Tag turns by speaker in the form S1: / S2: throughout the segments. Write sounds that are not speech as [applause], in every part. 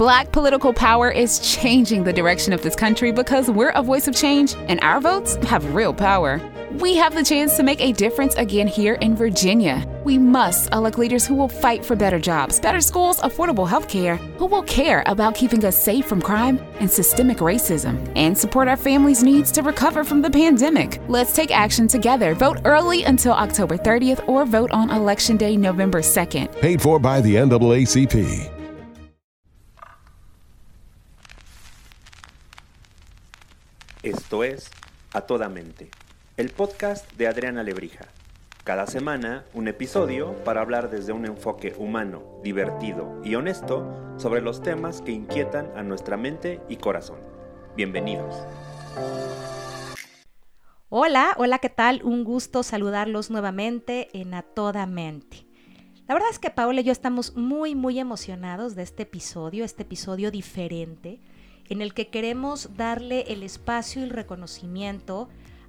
S1: Black political power is changing the direction of this country because we're a voice of change and our votes have real power. We have the chance to make a difference again here in Virginia. We must elect leaders who will fight for better jobs, better schools, affordable health care, who will care about keeping us safe from crime and systemic racism, and support our families' needs to recover from the pandemic. Let's take action together. Vote early until October 30th or vote on Election Day, November 2nd.
S2: Paid for by the NAACP.
S3: Esto es A Toda Mente el podcast de Adriana Lebrija. Cada semana un episodio para hablar desde un enfoque humano, divertido y honesto sobre los temas que inquietan a nuestra mente y corazón. Bienvenidos.
S4: Hola, hola, ¿qué tal? Un gusto saludarlos nuevamente en A Toda Mente. La verdad es que Paola y yo estamos muy, muy emocionados de este episodio, este episodio diferente, en el que queremos darle el espacio y el reconocimiento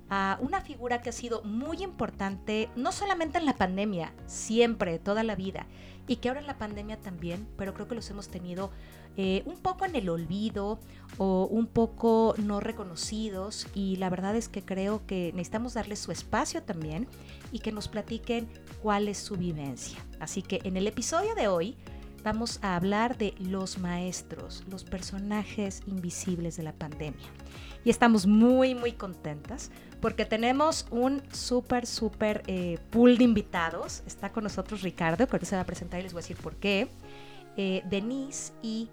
S4: a una figura que ha sido muy importante, no solamente en la pandemia, siempre, toda la vida, y que ahora en la pandemia también, pero creo que los hemos tenido eh, un poco en el olvido o un poco no reconocidos y la verdad es que creo que necesitamos darles su espacio también y que nos platiquen cuál es su vivencia. Así que en el episodio de hoy vamos a hablar de los maestros, los personajes invisibles de la pandemia. Y estamos muy, muy contentas porque tenemos un súper, súper eh, pool de invitados. Está con nosotros Ricardo, que ahorita se va a presentar y les voy a decir por qué. Eh, Denise y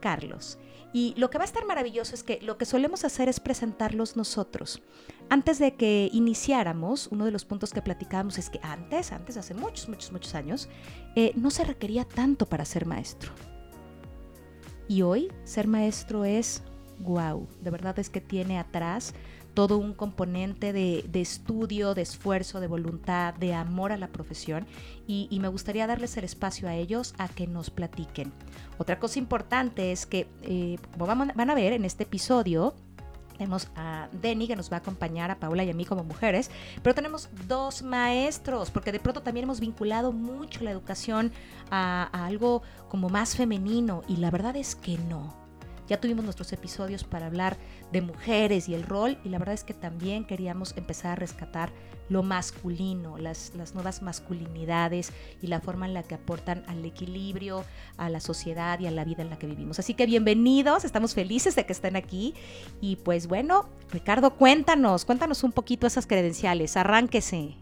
S4: Carlos. Y lo que va a estar maravilloso es que lo que solemos hacer es presentarlos nosotros. Antes de que iniciáramos, uno de los puntos que platicábamos es que antes, antes, hace muchos, muchos, muchos años, eh, no se requería tanto para ser maestro. Y hoy ser maestro es wow, de verdad es que tiene atrás todo un componente de, estudio, de esfuerzo, de voluntad, de amor a la profesión y, me gustaría darles el espacio a ellos a que nos platiquen. Otra cosa importante es que, eh, como van a ver en este episodio, tenemos a Denny que nos va a acompañar a Paula y a mí como mujeres, pero tenemos dos maestros, porque de pronto también hemos vinculado mucho la educación a algo como más femenino y la verdad es que no. Ya tuvimos nuestros episodios para hablar de mujeres y el rol y la verdad es que también queríamos empezar a rescatar lo masculino, las, nuevas masculinidades y la forma en la que aportan al equilibrio, a la sociedad y a la vida en la que vivimos. Así que bienvenidos, estamos felices de que estén aquí y pues bueno, Ricardo, cuéntanos, cuéntanos un poquito esas credenciales, arránquese.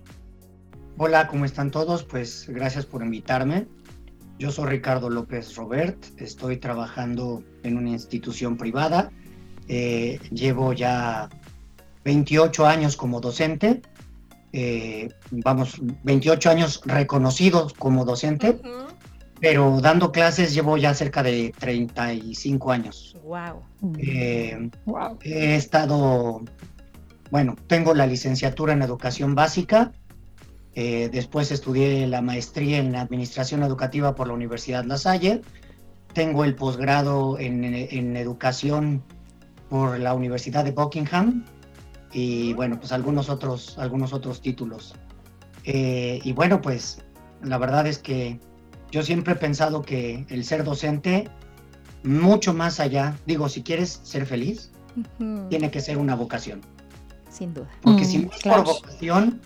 S5: Hola, ¿cómo están todos? Pues gracias por invitarme. Yo soy Ricardo López Robert, estoy trabajando en una institución privada, eh, llevo ya 28 años como docente, eh, vamos, 28 años reconocidos como docente, pero dando clases llevo ya cerca de 35 años.
S4: Wow.
S5: Eh, wow. He estado, bueno, tengo la licenciatura en educación básica, eh, después estudié la maestría en Administración Educativa por la Universidad La Salle. Tengo el posgrado en, Educación por la Universidad de Buckingham y bueno, pues algunos otros, algunos otros títulos. Eh, y bueno, pues la verdad es que yo siempre he pensado que el ser docente, mucho más allá, digo, si quieres ser feliz, tiene que ser una vocación.
S4: Sin duda.
S5: Porque si no es por vocación,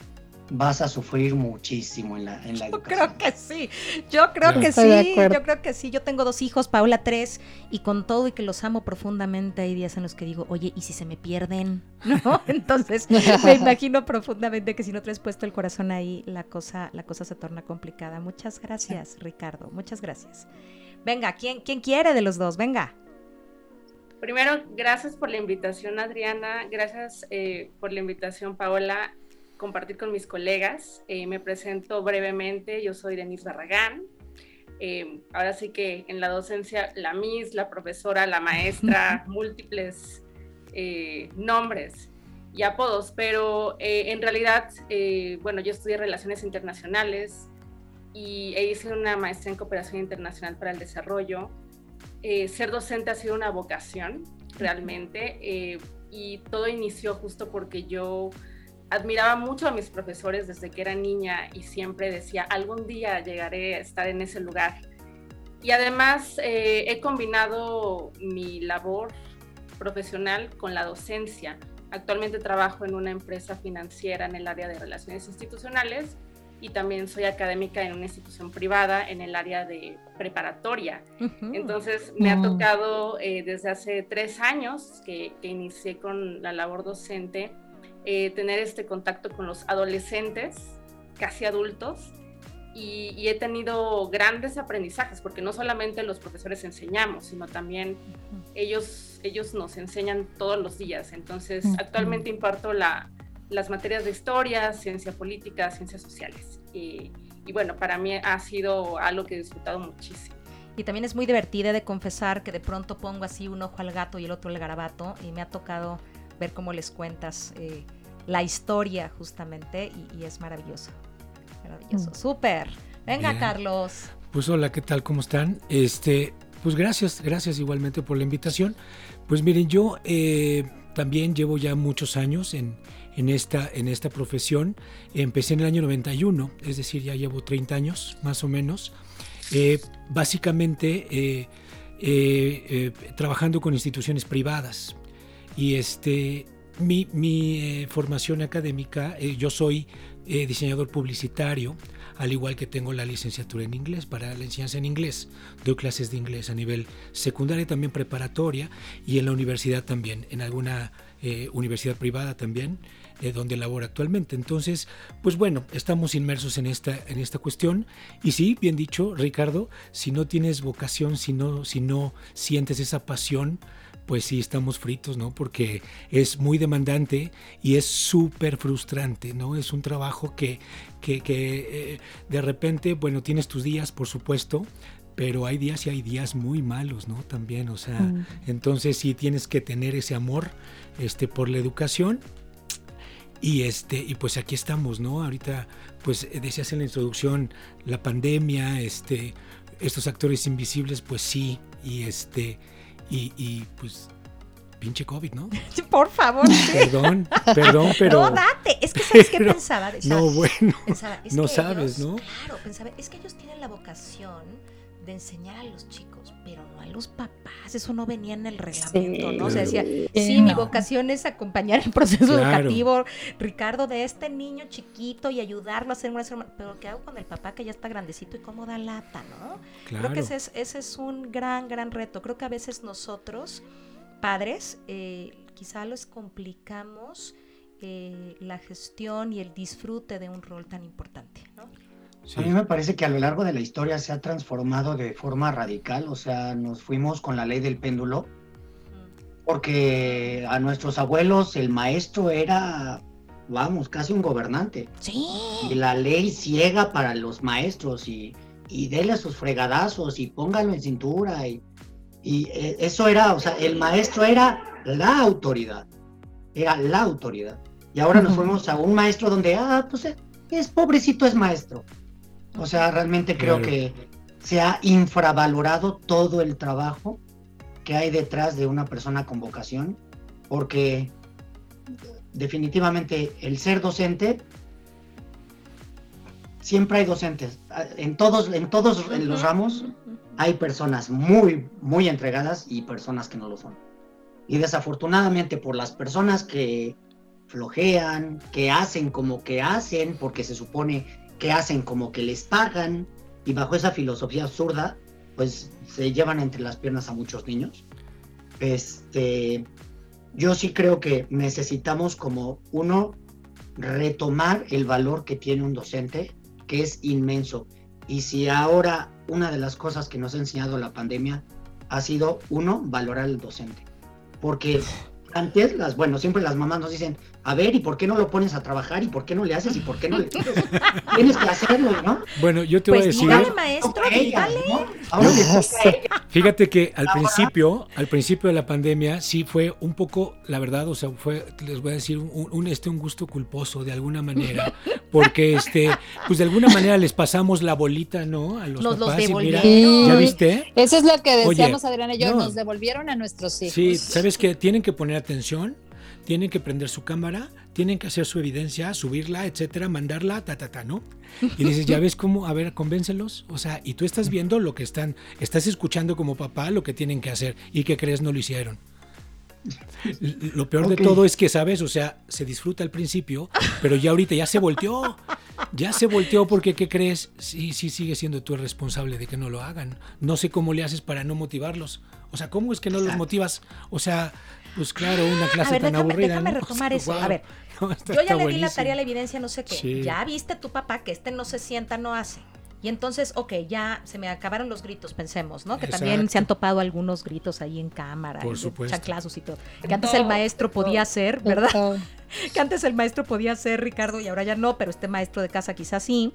S5: vas a sufrir muchísimo en la, en la
S4: yo creo que sí, yo creo que sí, yo creo que sí. Yo tengo dos hijos, Paula tres, y con todo y que los amo profundamente, hay días en los que digo, oye, ¿y si se me pierden? [laughs] ¿No? Entonces me [laughs] imagino profundamente que si no traes puesto el corazón ahí, la cosa, la cosa se torna complicada. Muchas gracias, Ricardo, muchas gracias. Venga, ¿quién, quién quiere de los dos? Venga.
S6: Primero, gracias por la invitación, Adriana. Gracias eh, por la invitación, Paola compartir con mis colegas. Eh, me presento brevemente, yo soy Denise Barragán. Eh, ahora sí que en la docencia, la Miss, la profesora, la maestra, [laughs] múltiples eh, nombres y apodos, pero en realidad, bueno, yo estudié Relaciones Internacionales y e hice una maestría en Cooperación Internacional para el Desarrollo. ser docente ha sido una vocación realmente y todo inició justo porque yo admiraba mucho a mis profesores desde que era niña y siempre decía, algún día llegaré a estar en ese lugar. Y además eh, he combinado mi labor profesional con la docencia. Actualmente trabajo en una empresa financiera en el área de relaciones institucionales y también soy académica en una institución privada en el área de preparatoria. Entonces me ha mm. tocado eh, desde hace tres años que, inicié con la labor docente eh, tener este contacto con los adolescentes, casi adultos, y, he tenido grandes aprendizajes, porque no solamente los profesores enseñamos, sino también ellos, ellos nos enseñan todos los días. Entonces, actualmente imparto la, las materias de historia, ciencia política, ciencias sociales. Y, y, bueno, para mí ha sido algo que he disfrutado muchísimo.
S4: Y también es muy divertida de confesar que de pronto pongo así un ojo al gato y el otro al garabato, y me ha tocado ver cómo les cuentas eh, la historia justamente, y, y es maravilloso. Maravilloso. Mm. Súper. Venga, Carlos.
S7: Pues hola, ¿qué tal? ¿Cómo están? Este, pues gracias, gracias igualmente por la invitación. Pues miren, yo eh, también llevo ya muchos años en, en, esta, en esta profesión. Empecé en el año 91, es decir, ya llevo 30 años más o menos. Eh, básicamente eh, trabajando con instituciones privadas. Y este, mi, mi formación académica, yo soy eh, diseñador publicitario, al igual que tengo la licenciatura en inglés para la enseñanza en inglés. Doy clases de inglés a nivel secundaria, también preparatoria y en la universidad también, en alguna eh, universidad privada también, eh, donde laboro actualmente. Entonces, pues bueno, estamos inmersos en esta, en esta cuestión. Y sí, bien dicho, Ricardo, si no tienes vocación, si no, si no sientes esa pasión, pues sí estamos fritos, ¿no? Porque es muy demandante y es súper frustrante, ¿no? Es un trabajo que, que, que eh, de repente, bueno, tienes tus días, por supuesto, pero hay días y hay días muy malos, ¿no? También, o sea, mm. entonces sí tienes que tener ese amor este, por la educación. Y, este, y pues aquí estamos, ¿no? Ahorita, pues decías en la introducción, la pandemia, este, estos actores invisibles, pues sí, y este, y, pues pinche COVID, ¿no? [laughs]
S4: Por favor.
S7: Perdón, perdón, pero...
S4: No, date. Es que ¿sabes qué pensaba?
S7: no, bueno, no sabes, ¿no?
S4: Claro, pensaba, es que ellos tienen la vocación de enseñar a los chicos, pero no a los papás. Eso no venía en el reglamento, ¿no? O sea, decía, sí, mi vocación es acompañar el proceso educativo, Ricardo, de este niño chiquito y ayudarlo a hacer una... Pero ¿qué hago con el papá que ya está grandecito y cómo da lata, no? Creo que ese es, ese es un gran, gran reto. Creo que a veces nosotros, padres, eh, quizá los complicamos eh, la gestión y el disfrute de un rol tan importante, ¿no?
S5: A mí me parece que a lo largo de la historia se ha transformado de forma radical, o sea, nos fuimos con la ley del péndulo, porque a nuestros abuelos el maestro era, vamos, casi un gobernante.
S4: Sí.
S5: Y la ley ciega para los maestros y, y dele sus fregadazos y póngalo en cintura y, y eh, eso era, o sea, el maestro era la autoridad, era la autoridad. Y ahora nos fuimos a un maestro donde, ah, pues eh, es pobrecito, es maestro. O sea, realmente creo que se ha infravalorado todo el trabajo que hay detrás de una persona con vocación, porque definitivamente el ser docente, siempre hay docentes. En todos, en todos los ramos hay personas muy, muy entregadas y personas que no lo son. Y desafortunadamente por las personas que flojean, que hacen como que hacen, porque se supone que hacen como que les pagan y bajo esa filosofía absurda, pues se llevan entre las piernas a muchos niños. Este, yo sí creo que necesitamos como uno retomar el valor que tiene un docente, que es inmenso. Y si ahora una de las cosas que nos ha enseñado la pandemia ha sido, uno, valorar al docente. Porque antes, las, bueno, siempre las mamás nos dicen, a ver, ¿y por qué no lo pones a trabajar? ¿Y por qué no le haces? ¿Y por qué no le Tienes que hacerlo, ¿no?
S7: Bueno, yo te voy a
S4: pues
S7: decir.
S4: Dígale, maestro, dígale.
S7: Fíjate que al principio, al principio de la pandemia, sí fue un poco, la verdad, o sea, fue, les voy a decir, un, este, un gusto culposo de alguna manera, porque este, pues de alguna manera les pasamos la bolita, ¿no? A los papás y mira, ¿ya viste?
S8: Eso es lo que decíamos Adriana y yo, nos devolvieron a nuestros hijos.
S7: Sí, sabes que tienen que poner atención tienen que prender su cámara, tienen que hacer su evidencia, subirla, etcétera, mandarla, ta, ta, ta, ¿no? Y dices, ya ves cómo, a ver, convéncelos. O sea, y tú estás viendo lo que están, estás escuchando como papá lo que tienen que hacer y que crees no lo hicieron. Lo peor de todo es que, ¿sabes? O sea, se disfruta al principio, pero ya ahorita ya se volteó. Ya se volteó porque, ¿qué crees? Sí, sí, sigue siendo tú el responsable de que no lo hagan. No sé cómo le haces para no motivarlos. O sea, ¿cómo es que no los motivas? O sea, pues claro, una clase tan aburrida.
S4: Déjame [laughs] retomar eso. a ver, [laughs] yo ya le di la tarea a la evidencia, no sé qué. Ya viste tu papá que este no se sienta, no hace. Y entonces, ok, ya se me acabaron los gritos, pensemos, ¿no? Que también se han topado algunos gritos ahí en cámara,
S7: Por supuesto.
S4: y todo. [laughs] Que antes el maestro podía ser, ¿verdad? que antes el maestro podía ser, Ricardo, y ahora ya no, pero este maestro de casa quizás sí.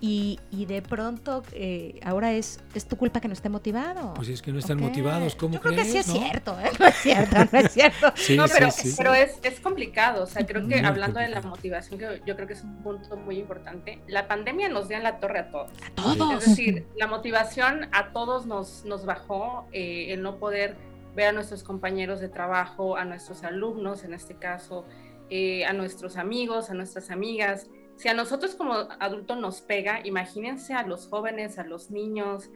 S4: Y, y de pronto eh, ahora es, es tu culpa que no esté motivado.
S7: Pues es que no están motivados, ¿cómo
S4: Yo
S7: creo
S4: que sí es cierto, ¿eh? [laughs] No es cierto, no es cierto.
S6: no, pero, pero es, es, complicado. O sea, creo que hablando de la motivación, que yo creo que es un punto muy importante, la pandemia nos dio en la torre a todos.
S4: A todos.
S6: Es decir, la motivación a todos nos, nos bajó, eh, el no poder ver a nuestros compañeros de trabajo, a nuestros alumnos en este caso, eh, a nuestros amigos, a nuestras amigas. Si a nosotros como adultos nos pega, imagínense a los jóvenes, a los niños,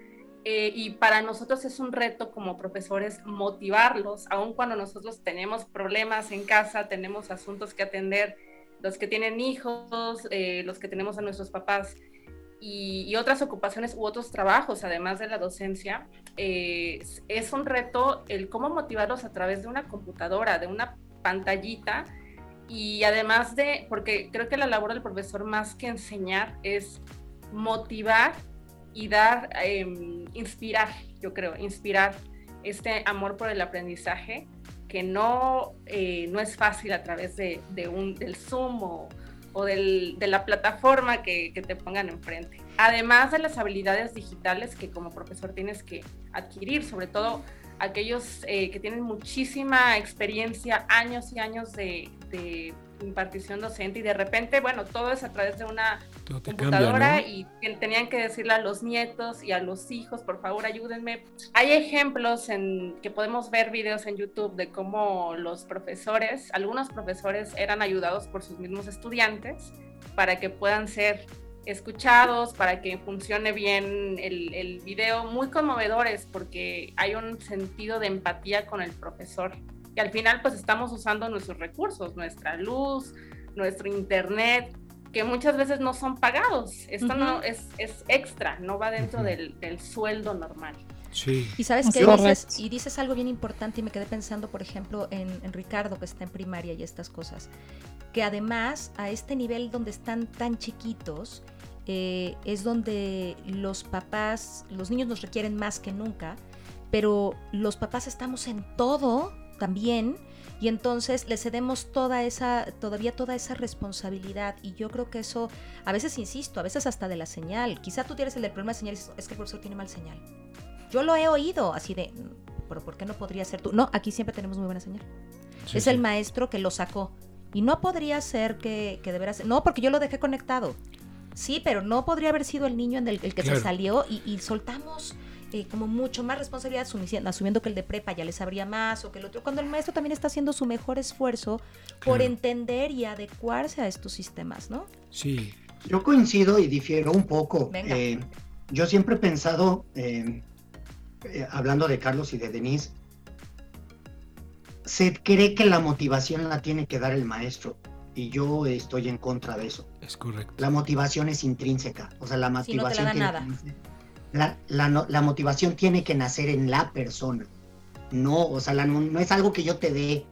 S6: eh, y para nosotros es un reto como profesores motivarlos, aun cuando nosotros tenemos problemas en casa, tenemos asuntos que atender, los que tienen hijos, eh, los que tenemos a nuestros papás y, otras ocupaciones u otros trabajos, además de la docencia, es un reto el cómo motivarlos a través de una computadora, de una pantallita y además de, porque creo que la labor del profesor más que enseñar es motivar y dar, em, inspirar, yo creo, inspirar este amor por el aprendizaje que no, eh, no es fácil a través de, un, del Zoom o, o del, de la plataforma que, que, te pongan enfrente. Además de las habilidades digitales que como profesor tienes que adquirir, sobre todo aquellos eh, que tienen muchísima experiencia, años y años de, impartición docente y de repente, bueno, todo es a través de una computadora y tenían que decirle a los nietos y a los hijos, por favor, ayúdenme. Hay ejemplos en que podemos ver videos en YouTube de cómo los profesores, algunos profesores eran ayudados por sus mismos estudiantes para que puedan ser escuchados, para que funcione bien el, el, video, muy conmovedores porque hay un sentido de empatía con el profesor. Y al final pues estamos usando nuestros recursos, nuestra luz, nuestro internet, que muchas veces no son pagados. Esto no es, es extra, no va dentro del, del, sueldo normal.
S7: Sí.
S4: Y sabes que dices, y dices algo bien importante y me quedé pensando, por ejemplo, en, en Ricardo que está en primaria y estas cosas que además a este nivel donde están tan chiquitos, eh, es donde los papás, los niños nos requieren más que nunca, pero los papás estamos en todo también y entonces le cedemos toda esa, todavía toda esa responsabilidad y yo creo que eso, a veces insisto, a veces hasta de la señal, quizá tú tienes el problema de señal, es que el profesor tiene mal señal. Yo lo he oído así de, pero ¿por qué no podría ser tú? No, aquí siempre tenemos muy buena señal. es el maestro que lo sacó. Y no podría ser que, que de veras... No, porque yo lo dejé conectado. Sí, pero no podría haber sido el niño en el, que se salió y, soltamos eh, como mucho más responsabilidad asumiendo, que el de prepa ya le sabría más o que el otro, cuando el maestro también está haciendo su mejor esfuerzo por entender y adecuarse a estos sistemas, ¿no?
S7: Sí.
S5: Yo coincido y difiero un poco. Eh, yo siempre he pensado, eh, hablando de Carlos y de Denise, se cree que la motivación la tiene que dar el maestro y yo estoy en contra de eso.
S7: Es correcto.
S5: La motivación es intrínseca, o sea, la motivación
S4: no nada.
S5: La, la, la, motivación tiene que nacer en la persona. No, o sea, no es algo que yo te dé.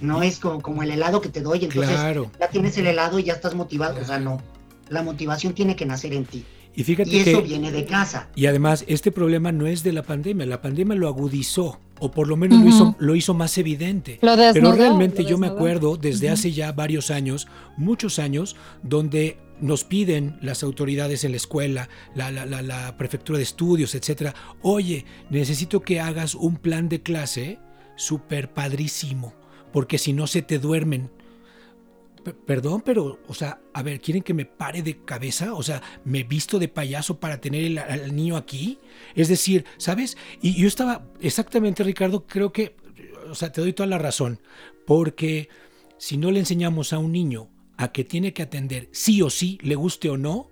S5: No es como, como el helado que te doy, entonces ya tienes el helado y ya estás motivado. O sea, no. La motivación tiene que nacer en ti.
S7: Y fíjate
S5: y eso viene de casa.
S7: Y además, este problema no es de la pandemia, la pandemia lo agudizó o por lo menos lo, hizo, lo hizo más evidente. Pero realmente yo me acuerdo desde hace ya varios años, muchos años, donde nos piden las autoridades en la escuela, la, la, la, la prefectura de estudios, etcétera, oye, necesito que hagas un plan de clase súper padrísimo, porque si no se te duermen perdón, pero, o sea, a ver, ¿quieren que me pare de cabeza? O sea, ¿me visto de payaso para tener al niño aquí? Es decir, ¿sabes? Y yo estaba, exactamente, Ricardo, creo que, sea, te doy toda la razón, porque si no le enseñamos a un niño a que tiene que atender sí o sí, le guste o no,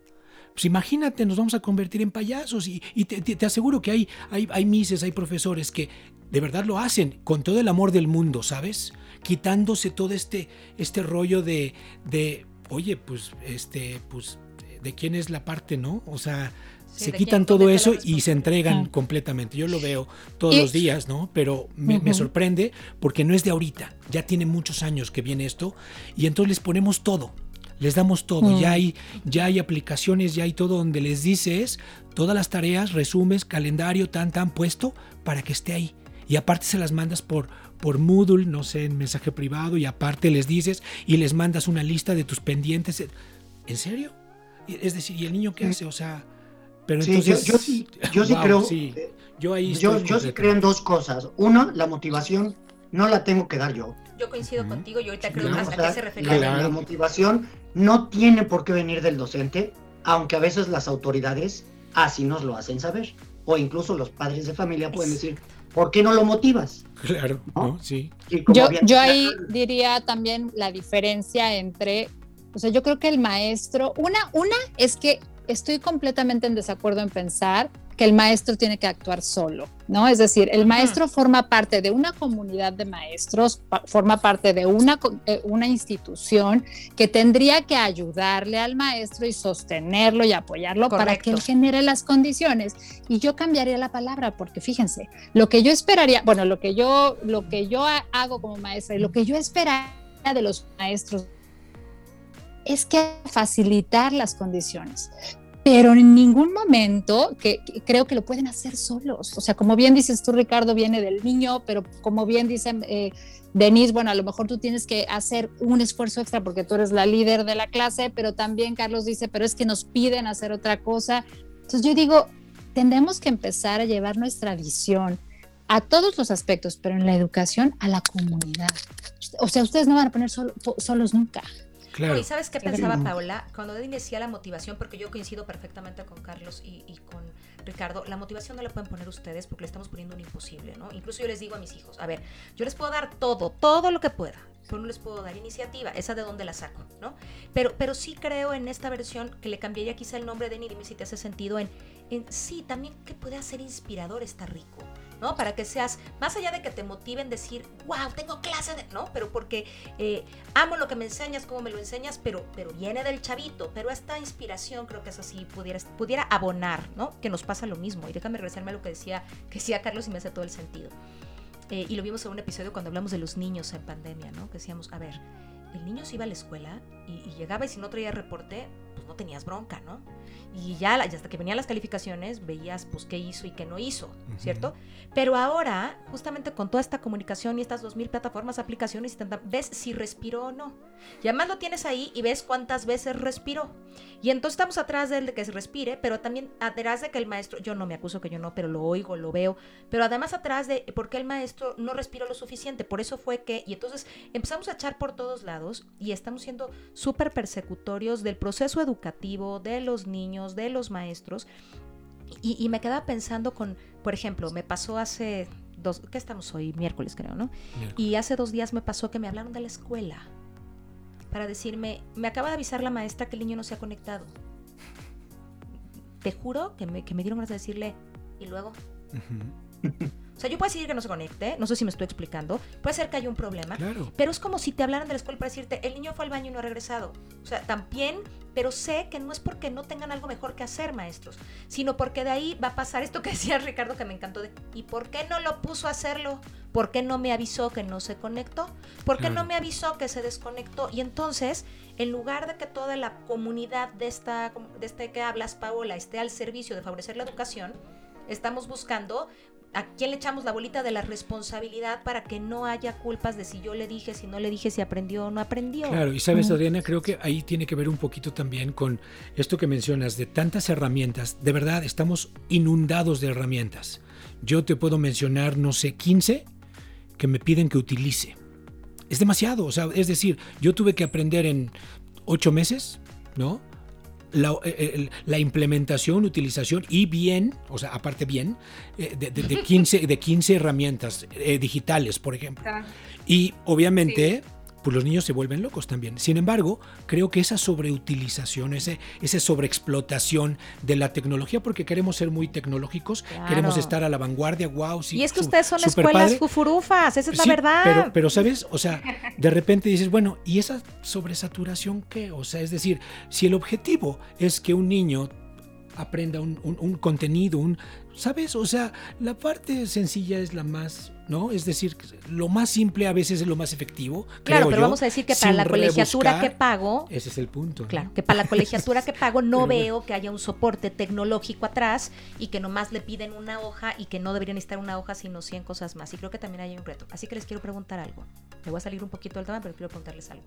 S7: pues imagínate, nos vamos a convertir en payasos y, te, aseguro que hay, hay, hay mises, hay profesores que de verdad lo hacen con todo el amor del mundo, ¿sabes? Quitándose todo este, este rollo de, de, oye, pues, este, pues, de quién es la parte, ¿no? O sea, se quitan todo eso y se entregan completamente. Yo lo veo todos los días, ¿no? Pero me, sorprende porque no es de ahorita, ya tiene muchos años que viene esto y entonces les ponemos todo. Les damos todo, ya, hay, ya hay aplicaciones, ya hay todo donde les dices todas las tareas, resumes, calendario, tan, tan puesto para que esté ahí. Y aparte se las mandas por, por Moodle, no sé, en mensaje privado, y aparte les dices y les mandas una lista de tus pendientes. ¿En serio? Es decir, ¿y el niño qué hace? O sea,
S5: pero entonces, yo, sí, yo sí creo. Yo ahí yo, yo sí creo en dos cosas. Una, la motivación no la tengo que dar yo.
S4: Yo coincido contigo y ahorita creo más a qué se refiere.
S5: La, motivación no tiene por qué venir del docente, aunque a veces las autoridades así nos lo hacen saber. O incluso los padres de familia pueden decir, ¿por qué no lo motivas?
S7: Claro, sí.
S8: Yo, yo ahí diría también la diferencia entre, o sea, yo creo que el maestro, una, una es que estoy completamente en desacuerdo en pensar que el maestro tiene que actuar solo, ¿no? Es decir, el maestro forma parte de una comunidad de maestros, forma parte de una, eh, una institución que tendría que ayudarle al maestro y sostenerlo y apoyarlo para que él genere las condiciones. Y yo cambiaría la palabra porque fíjense, lo que yo esperaría, bueno, lo que yo, lo que yo hago como maestra y lo que yo esperaría de los maestros es que facilitar las condiciones pero en ningún momento que, creo que lo pueden hacer solos. O sea, como bien dices tú, Ricardo, viene del niño, pero como bien dice eh, Denise, bueno, a lo mejor tú tienes que hacer un esfuerzo extra porque tú eres la líder de la clase, pero también Carlos dice, pero es que nos piden hacer otra cosa. Entonces yo digo, tenemos que empezar a llevar nuestra visión a todos los aspectos, pero en la educación a la comunidad. O sea, ustedes no van a poner solos nunca.
S4: ¿Y sabes qué pensaba Paola? Cuando decía la motivación, porque yo coincido perfectamente con Carlos y, con Ricardo, la motivación no la pueden poner ustedes porque le estamos poniendo un imposible, ¿no? Incluso yo les digo a mis hijos, a ver, yo les puedo dar todo, todo lo que pueda, pero no les puedo dar iniciativa, esa de dónde la saco, ¿no? Pero, pero sí creo en esta versión que le cambiaría quizá el nombre de Nirimi si te hace sentido en, en sí, también que puede ser inspirador, está rico. Para que seas, más allá de que te motiven decir, wow, tengo clase de, ¿no? Pero porque eh, amo lo que me enseñas, cómo me lo enseñas, pero, pero viene del chavito, pero esta inspiración creo que es así, pudiera, pudiera abonar, ¿no? Que nos pasa lo mismo. Y déjame regresarme a lo que decía, que decía Carlos y me hace todo el sentido. Eh, y lo vimos en un episodio cuando hablamos de los niños en pandemia, ¿no? Que decíamos, a ver, el niño se iba a la escuela y, y llegaba y si no traía reporte, pues no tenías bronca, ¿no? y ya, hasta que venían las calificaciones veías pues qué hizo y qué no hizo, ¿cierto? Pero ahora, justamente con toda esta comunicación y estas 2.000 plataformas, aplicaciones, ves si respiró o no. Y además lo tienes ahí y ves cuántas veces respiró. Y entonces estamos atrás de él de que se respire, pero también atrás de que el maestro, yo no me acuso que yo no, pero lo oigo, lo veo, pero además atrás de por qué el maestro no respiró lo suficiente. Por eso fue que, y entonces empezamos a echar por todos lados y estamos siendo súper persecutorios del proceso educativo, de los niños, de los maestros. Y, me quedaba pensando con, por ejemplo, me pasó hace dos, ¿qué estamos hoy? Miércoles creo, ¿no? Y hace dos días me pasó que me hablaron de la escuela para decirme, me acaba de avisar la maestra que el niño no se ha conectado. Te juro que me, que me dieron ganas de decirle, ¿y luego? [laughs] O sea, yo puedo decir que no se conecte, no sé si me estoy explicando, puede ser que haya un problema, pero es como si te hablaran de la escuela para decirte, el niño fue al baño y no ha regresado. O sea, también, pero sé que no es porque no tengan algo mejor que hacer, maestros, sino porque de ahí va a pasar esto que [laughs] decía Ricardo que me encantó de, ¿y por qué no lo puso a hacerlo? ¿Por qué no me avisó que no se conectó? ¿Por qué no me avisó que se desconectó? Y entonces, en lugar de que toda la comunidad de esta, de este que hablas, Paola, esté al servicio de favorecer la educación, estamos buscando ¿A quién le echamos la bolita de la responsabilidad para que no haya culpas de si yo le dije, si no le dije, si aprendió o no aprendió?
S7: Claro, y sabes, Adriana, creo que ahí tiene que ver un poquito también con esto que mencionas de tantas herramientas. De verdad, estamos inundados de herramientas. Yo te puedo mencionar, no sé, 15 que me piden que utilice. Es demasiado, o sea, es decir, yo tuve que aprender en ocho meses, ¿no? La, eh, la, implementación, utilización y bien, o sea, aparte bien, de, de, 15, de 15 herramientas digitales, por ejemplo. Y obviamente pues los niños se vuelven locos también. Sin embargo, creo que esa sobreutilización, ese, esa sobreexplotación de la tecnología, porque queremos ser muy tecnológicos, queremos estar a la vanguardia, wow, sí.
S4: Y es que ustedes son escuelas fufurufas, esa es la verdad.
S7: Pero, pero, ¿sabes? O sea, de repente dices, bueno, ¿y esa sobresaturación qué? O sea, es decir, si el objetivo es que un niño aprenda un, un contenido, un, ¿sabes? O sea, la parte sencilla es la más ¿no? Es decir, lo más simple a veces es lo más efectivo.
S4: Claro, pero vamos a decir que para la colegiatura que pago.
S7: Ese es el punto.
S4: Claro, que para la colegiatura que pago no veo que haya un soporte tecnológico atrás y que nomás le piden una hoja y que no deberían estar una hoja sino 100 cosas más. Y creo que también hay un reto. Así que les quiero preguntar algo. Me voy a salir un poquito del tema, pero quiero preguntarles algo.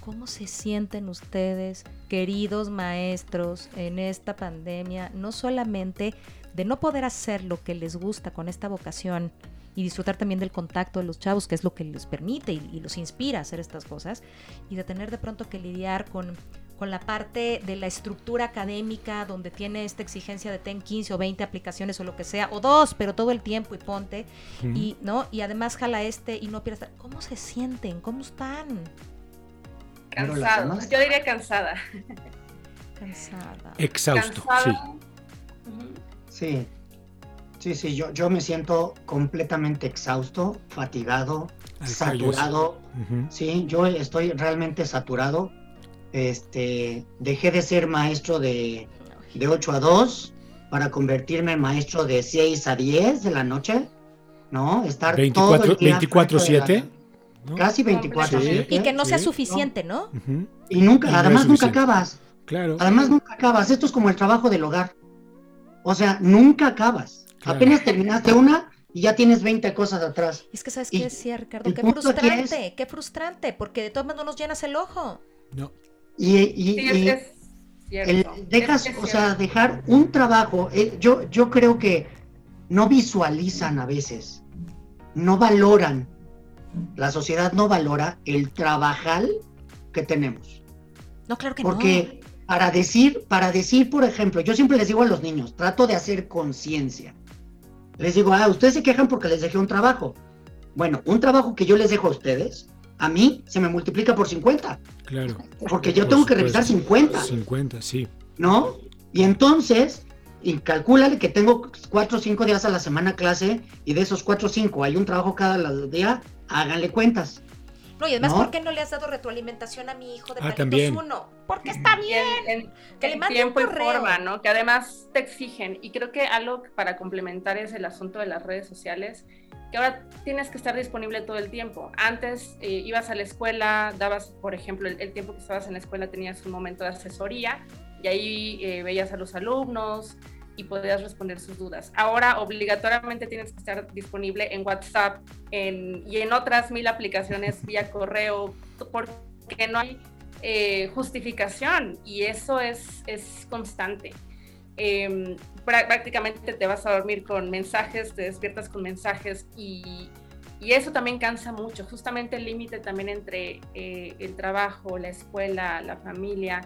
S4: ¿Cómo se sienten ustedes, queridos maestros, en esta pandemia? No solamente de no poder hacer lo que les gusta con esta vocación, y disfrutar también del contacto de los chavos, que es lo que les permite y, los inspira a hacer estas cosas, y de tener de pronto que lidiar con, con la parte de la estructura académica donde tiene esta exigencia de ten 15 o 20 aplicaciones o lo que sea, o dos, pero todo el tiempo y ponte, y, ¿no? y además jala este y no pierdas. ¿Cómo se sienten? ¿Cómo están?
S6: Cansados, yo diría cansada.
S4: Cansada.
S7: Exhausto, sí.
S5: Sí, Sí, sí, yo, yo me siento completamente exhausto, fatigado, saturado. Sí, yo estoy realmente saturado. Este, dejé de ser maestro de, de 8 a 2 para convertirme en maestro de 6 a 10 de la noche, ¿no?
S7: Estar 24, 24-7.
S5: Casi 24-7.
S4: Y que no sea suficiente, ¿no?
S5: Y nunca, además nunca acabas.
S7: Claro.
S5: Además nunca acabas. Esto es como el trabajo del hogar. O sea, nunca acabas. Apenas terminaste una y ya tienes 20 cosas atrás.
S4: Es que sabes qué decía Ricardo, qué frustrante, qué frustrante, porque de todas maneras no nos llenas el ojo.
S7: No.
S5: Y, y, dejas, o sea, dejar un trabajo, eh, yo, yo creo que no visualizan a veces, no valoran, la sociedad no valora el trabajar que tenemos.
S4: No, claro que
S5: Porque para decir, para decir, por ejemplo, yo siempre les digo a los niños, trato de hacer conciencia les digo, ah, ustedes se quejan porque les dejé un trabajo. Bueno, un trabajo que yo les dejo a ustedes, a mí se me multiplica por 50.
S7: Claro.
S5: Porque yo tengo que revisar 50.
S7: 50, sí.
S5: ¿No? Y entonces, y calcúlale que tengo 4 o 5 días a la semana clase y de esos 4 o 5 hay un trabajo cada día, háganle cuentas.
S4: No, y además, ¿por qué no le has dado retroalimentación a mi hijo de ah, Palitos 1? Porque está bien. que le mande tiempo y forma,
S6: ¿no? Que además te exigen. Y creo que algo para complementar es el asunto de las redes sociales, que ahora tienes que estar disponible todo el tiempo. Antes eh, ibas a la escuela, dabas, por ejemplo, el, tiempo que estabas en la escuela tenías un momento de asesoría y ahí eh, veías a los alumnos, y podías responder sus dudas. Ahora obligatoriamente tienes que estar disponible en WhatsApp y en otras mil aplicaciones [laughs] vía correo porque no hay eh, justificación y eso es, es constante. Em, prácticamente te vas a dormir con mensajes, te despiertas con mensajes y, y eso también cansa mucho. Justamente el límite también entre eh, el trabajo, la escuela, la familia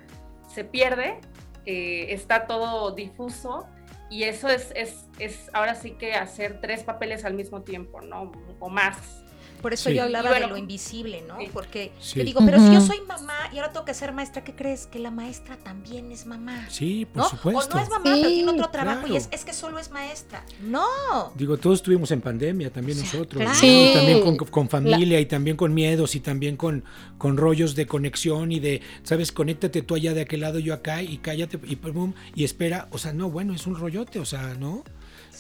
S6: se pierde, eh, está todo difuso y eso es, es, es ahora sí que hacer tres papeles al mismo tiempo, ¿no? O más.
S4: Por eso yo hablaba de lo invisible, ¿no? Porque te digo, pero si yo soy mamá y ahora tengo que ser maestra, ¿qué crees? Que la maestra también es mamá.
S7: Sí, por supuesto.
S4: O no es mamá, pero tiene otro trabajo y es, es, que solo es maestra. No.
S7: Digo, todos estuvimos en pandemia, también nosotros. Sí. Y también con, familia y también con miedos y también con, con rollos de conexión y de, ¿sabes? Conéctate tú allá de aquel lado, yo acá y cállate y, y espera. O sea, no, bueno, es un rollote, o sea, ¿no?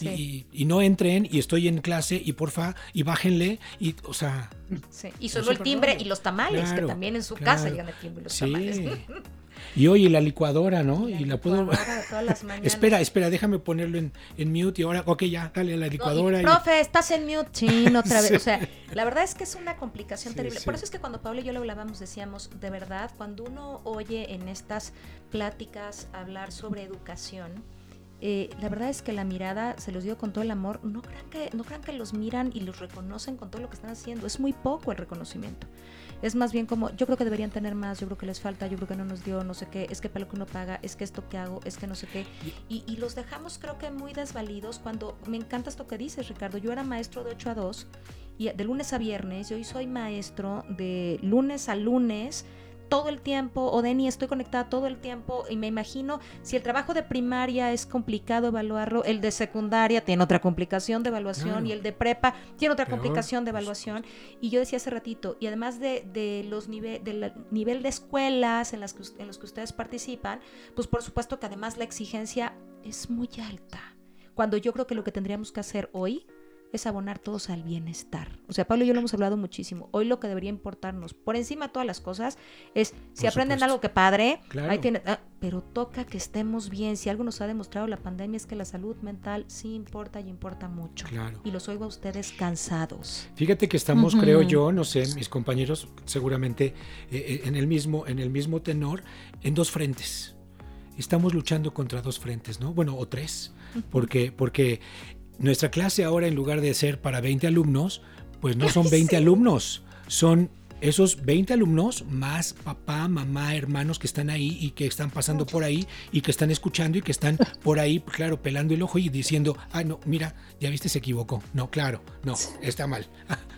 S7: Y, no entren y estoy en clase y porfa y bájenle y o sea
S4: y solo el timbre y los tamales que también en su casa llegan el timbre y los tamales.
S7: Y oye la licuadora no y la puedo [laughs] espera espera déjame ponerlo en, en, mute y ahora ok ya dale a la licuadora
S4: profe estás en mute [laughs] otra vez. O sea la verdad es que es una complicación terrible. Por eso es que cuando Pablo y yo lo hablábamos decíamos de verdad cuando uno oye en estas pláticas hablar sobre educación eh, la verdad es que la mirada, se los digo con todo el amor, no crean, que, no crean que los miran y los reconocen con todo lo que están haciendo. Es muy poco el reconocimiento. Es más bien como, yo creo que deberían tener más, yo creo que les falta, yo creo que no nos dio, no sé qué, es que para lo que uno paga, es que esto que hago, es que no sé qué. Y, y los dejamos creo que muy desvalidos cuando, me encanta esto que dices, Ricardo, yo era maestro de 8 a 2 y de lunes a viernes, y hoy soy maestro de lunes a lunes todo el tiempo, o Deni, estoy conectada todo el tiempo y me imagino si el trabajo de primaria es complicado evaluarlo, el de secundaria tiene otra complicación de evaluación y el de prepa tiene otra complicación de evaluación. Y yo decía hace ratito, y además de, de los nive del nivel de escuelas en, las que, en los que ustedes participan, pues por supuesto que además la exigencia es muy alta. Cuando yo creo que lo que tendríamos que hacer hoy es abonar todos al bienestar. O sea, Pablo y yo lo hemos hablado muchísimo. Hoy lo que debería importarnos, por encima de todas las cosas, es si aprenden algo que padre, ahí tiene, ah, pero toca que estemos bien. Si algo nos ha demostrado la pandemia es que la salud mental sí importa y importa mucho.
S7: Claro.
S4: Y los oigo a ustedes cansados.
S7: Fíjate que estamos, creo yo, no sé, mis compañeros seguramente eh, en el mismo en el mismo tenor en dos frentes. Estamos luchando contra dos frentes, ¿no? Bueno, o tres, porque porque nuestra clase ahora en lugar de ser para 20 alumnos, pues no son [laughs] 20 alumnos, son esos 20 alumnos más papá, mamá, hermanos que están ahí y que están pasando por ahí y que están escuchando y que están [laughs] por ahí, claro, pelando el ojo y diciendo, ah, no, mira, ya viste, se equivocó. No, claro, no, está mal.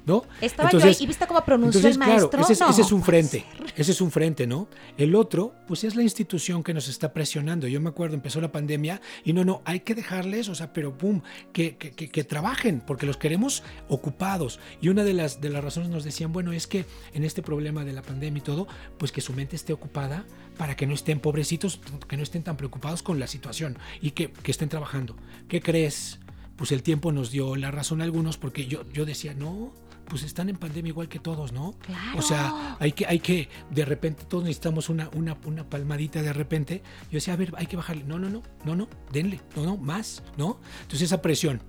S7: ¿No?
S4: Estaba entonces, yo ahí y viste cómo pronunció el maestro.
S7: Claro, ese, ese es un frente, ese es un frente, ¿no? El otro, pues es la institución que nos está presionando. Yo me acuerdo, empezó la pandemia y no, no, hay que dejarles, o sea, pero pum, que, que, que, que trabajen, porque los queremos ocupados. Y una de las, de las razones nos decían, bueno, es que en este problema de la pandemia y todo, pues que su mente esté ocupada para que no estén pobrecitos, que no estén tan preocupados con la situación y que, que estén trabajando. ¿Qué crees? Pues el tiempo nos dio la razón a algunos porque yo, yo decía, no, pues están en pandemia igual que todos, ¿no?
S4: Claro.
S7: O sea, hay que, hay que, de repente todos necesitamos una, una, una palmadita de repente. Yo decía, a ver, hay que bajarle. No, no, no, no, no, denle, no, no, más, ¿no? Entonces esa presión.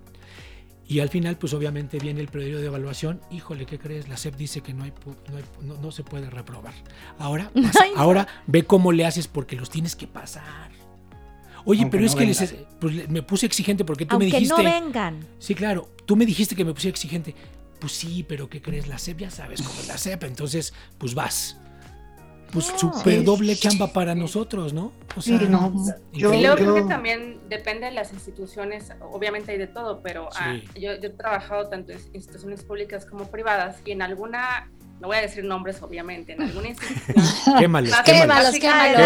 S7: Y al final, pues obviamente viene el periodo de evaluación. Híjole, ¿qué crees? La SEP dice que no, hay, no, hay, no, no se puede reprobar. Ahora, [laughs] pasa, Ay, ahora ve cómo le haces porque los tienes que pasar. Oye, Aunque pero es que les, pues, me puse exigente porque tú
S4: Aunque
S7: me dijiste.
S4: no vengan.
S7: Sí, claro. Tú me dijiste que me puse exigente. Pues sí, pero ¿qué crees? La SEP ya sabes cómo es la SEP. Entonces, pues vas pues no, súper doble chamba para nosotros, ¿no?
S6: O sea, sí, no. Yo, y luego yo... creo que también depende de las instituciones, obviamente hay de todo, pero sí. ah, yo, yo, he trabajado tanto en instituciones públicas como privadas y en alguna, no voy a decir nombres obviamente, en alguna institución... [laughs]
S7: quémalos,
S8: quémalos, quémalos,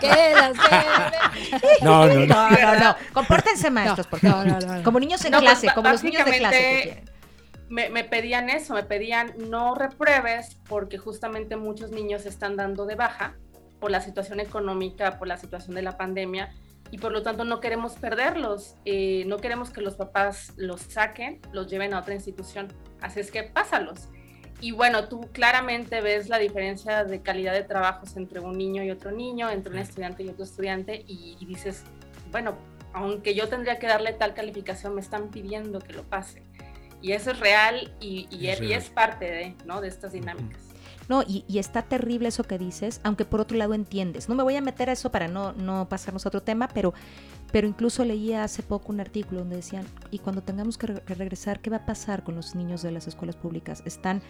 S8: quémalos.
S7: No, no, no.
S4: No, no, no. Compórtense maestros, por favor. No, no, no. Como niños en no, clase, como los niños de clase que quieren
S6: me, me, pedían eso, me pedían no repruebes porque justamente muchos niños están dando de baja por la situación económica, por la situación de la pandemia y por lo tanto no queremos perderlos, eh, no queremos que los papás los saquen, los lleven a otra institución, así es que pásalos. Y bueno, tú claramente ves la diferencia de calidad de trabajos entre un niño y otro niño, entre un estudiante y otro estudiante y, y dices, bueno, aunque yo tendría que darle tal calificación, me están pidiendo que lo pase y eso es real y, y, es, real. y es, parte de, ¿no? de estas dinámicas.
S4: No, y, y, está terrible eso que dices, aunque por otro lado entiendes. No me voy a meter a eso para no, no pasarnos a otro tema, pero, pero incluso leía hace poco un artículo donde decían, y cuando tengamos que, re que regresar, ¿qué va a pasar con los niños de las escuelas públicas? Están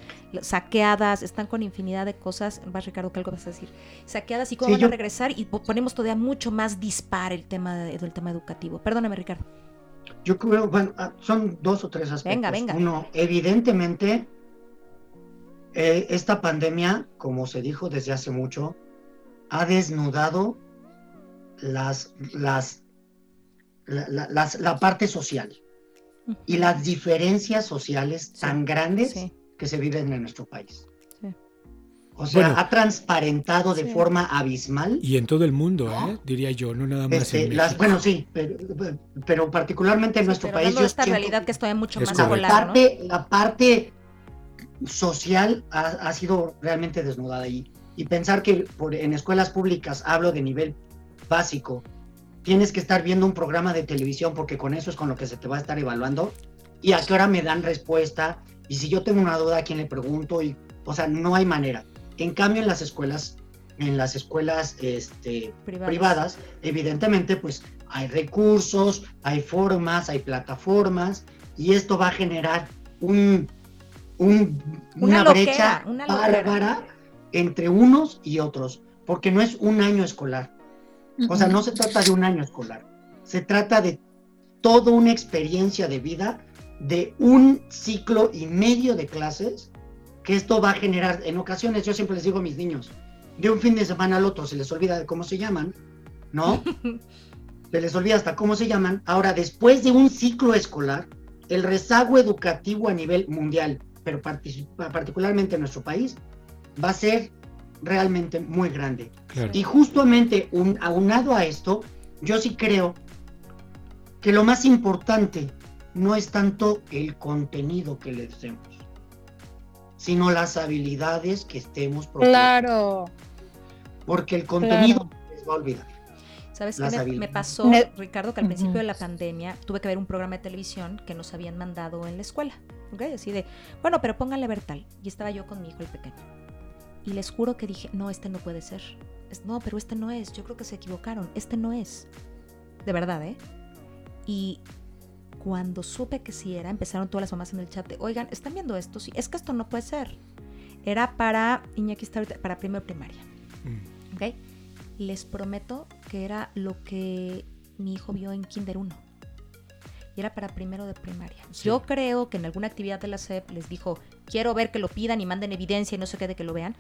S4: saqueadas, están con infinidad de cosas. Vas, Ricardo, ¿qué algo vas a decir? Saqueadas, ¿y cómo sí, van yo... a regresar? Y ponemos todavía mucho más dispar el tema de, del tema educativo. Perdóname, Ricardo.
S5: Yo creo, bueno, son dos o tres aspectos.
S4: Venga, venga.
S5: Uno, evidentemente, eh, esta pandemia, como se dijo desde hace mucho, ha desnudado las, las, la, la, las, la parte social y las diferencias sociales sí. tan grandes sí. que se viven en nuestro país. O sea, bueno, ha transparentado de sí. forma abismal.
S7: Y en todo el mundo, ¿no? ¿eh? diría yo, no nada más
S5: este,
S7: en
S5: las, Bueno, sí, pero, pero particularmente en sí, nuestro país.
S4: esta realidad que estoy mucho más
S5: la parte, ¿no? la parte social ha, ha, sido realmente desnudada ahí. Y pensar que por, en escuelas públicas, hablo de nivel básico, tienes que estar viendo un programa de televisión porque con eso es con lo que se te va a estar evaluando. Y a qué hora me dan respuesta. Y si yo tengo una duda, ¿a quién le pregunto? Y, o sea, no hay manera. En cambio, en las escuelas, en las escuelas este, privadas. privadas. evidentemente, pues hay recursos, hay formas, hay plataformas, y esto va a generar un, una, brecha bárbara entre unos y otros, porque no es un año escolar. O sea, no se trata de un año escolar, se trata de toda una experiencia de vida, de un ciclo y medio de clases, que esto va a generar, en ocasiones yo siempre les digo a mis niños, de un fin de semana al otro se les olvida de cómo se llaman, ¿no? [laughs] se les olvida hasta cómo se llaman. Ahora, después de un ciclo escolar, el rezago educativo a nivel mundial, pero particularmente en nuestro país, va a ser realmente muy grande. Y justamente un, aunado a esto, yo sí creo que lo más importante no es tanto el contenido que le demos, sino las habilidades que estemos
S8: Claro.
S5: Porque el contenido les va a olvidar.
S4: ¿Sabes qué me, pasó, Ricardo, que al principio de la pandemia tuve que ver un programa de televisión que nos habían mandado en la escuela? ¿Ok? Así de, bueno, pero pónganle ver tal. Y estaba yo con mi hijo el pequeño. Y les juro que dije, no, este no puede ser. no, pero este no es. Yo creo que se equivocaron. Este no es. De verdad, ¿eh? Y cuando supe que sí era, empezaron todas las mamás en el chat de, oigan, ¿están viendo esto? Sí, es que esto no puede ser. Era para Iñaki para primero primaria. Mm. ¿Ok? Les prometo que era lo que mi hijo vio en Kinder 1. Y era para primero de primaria. Yo creo que en alguna actividad de la SEP les dijo, quiero ver que lo pidan y manden evidencia y no sé qué de que lo vean.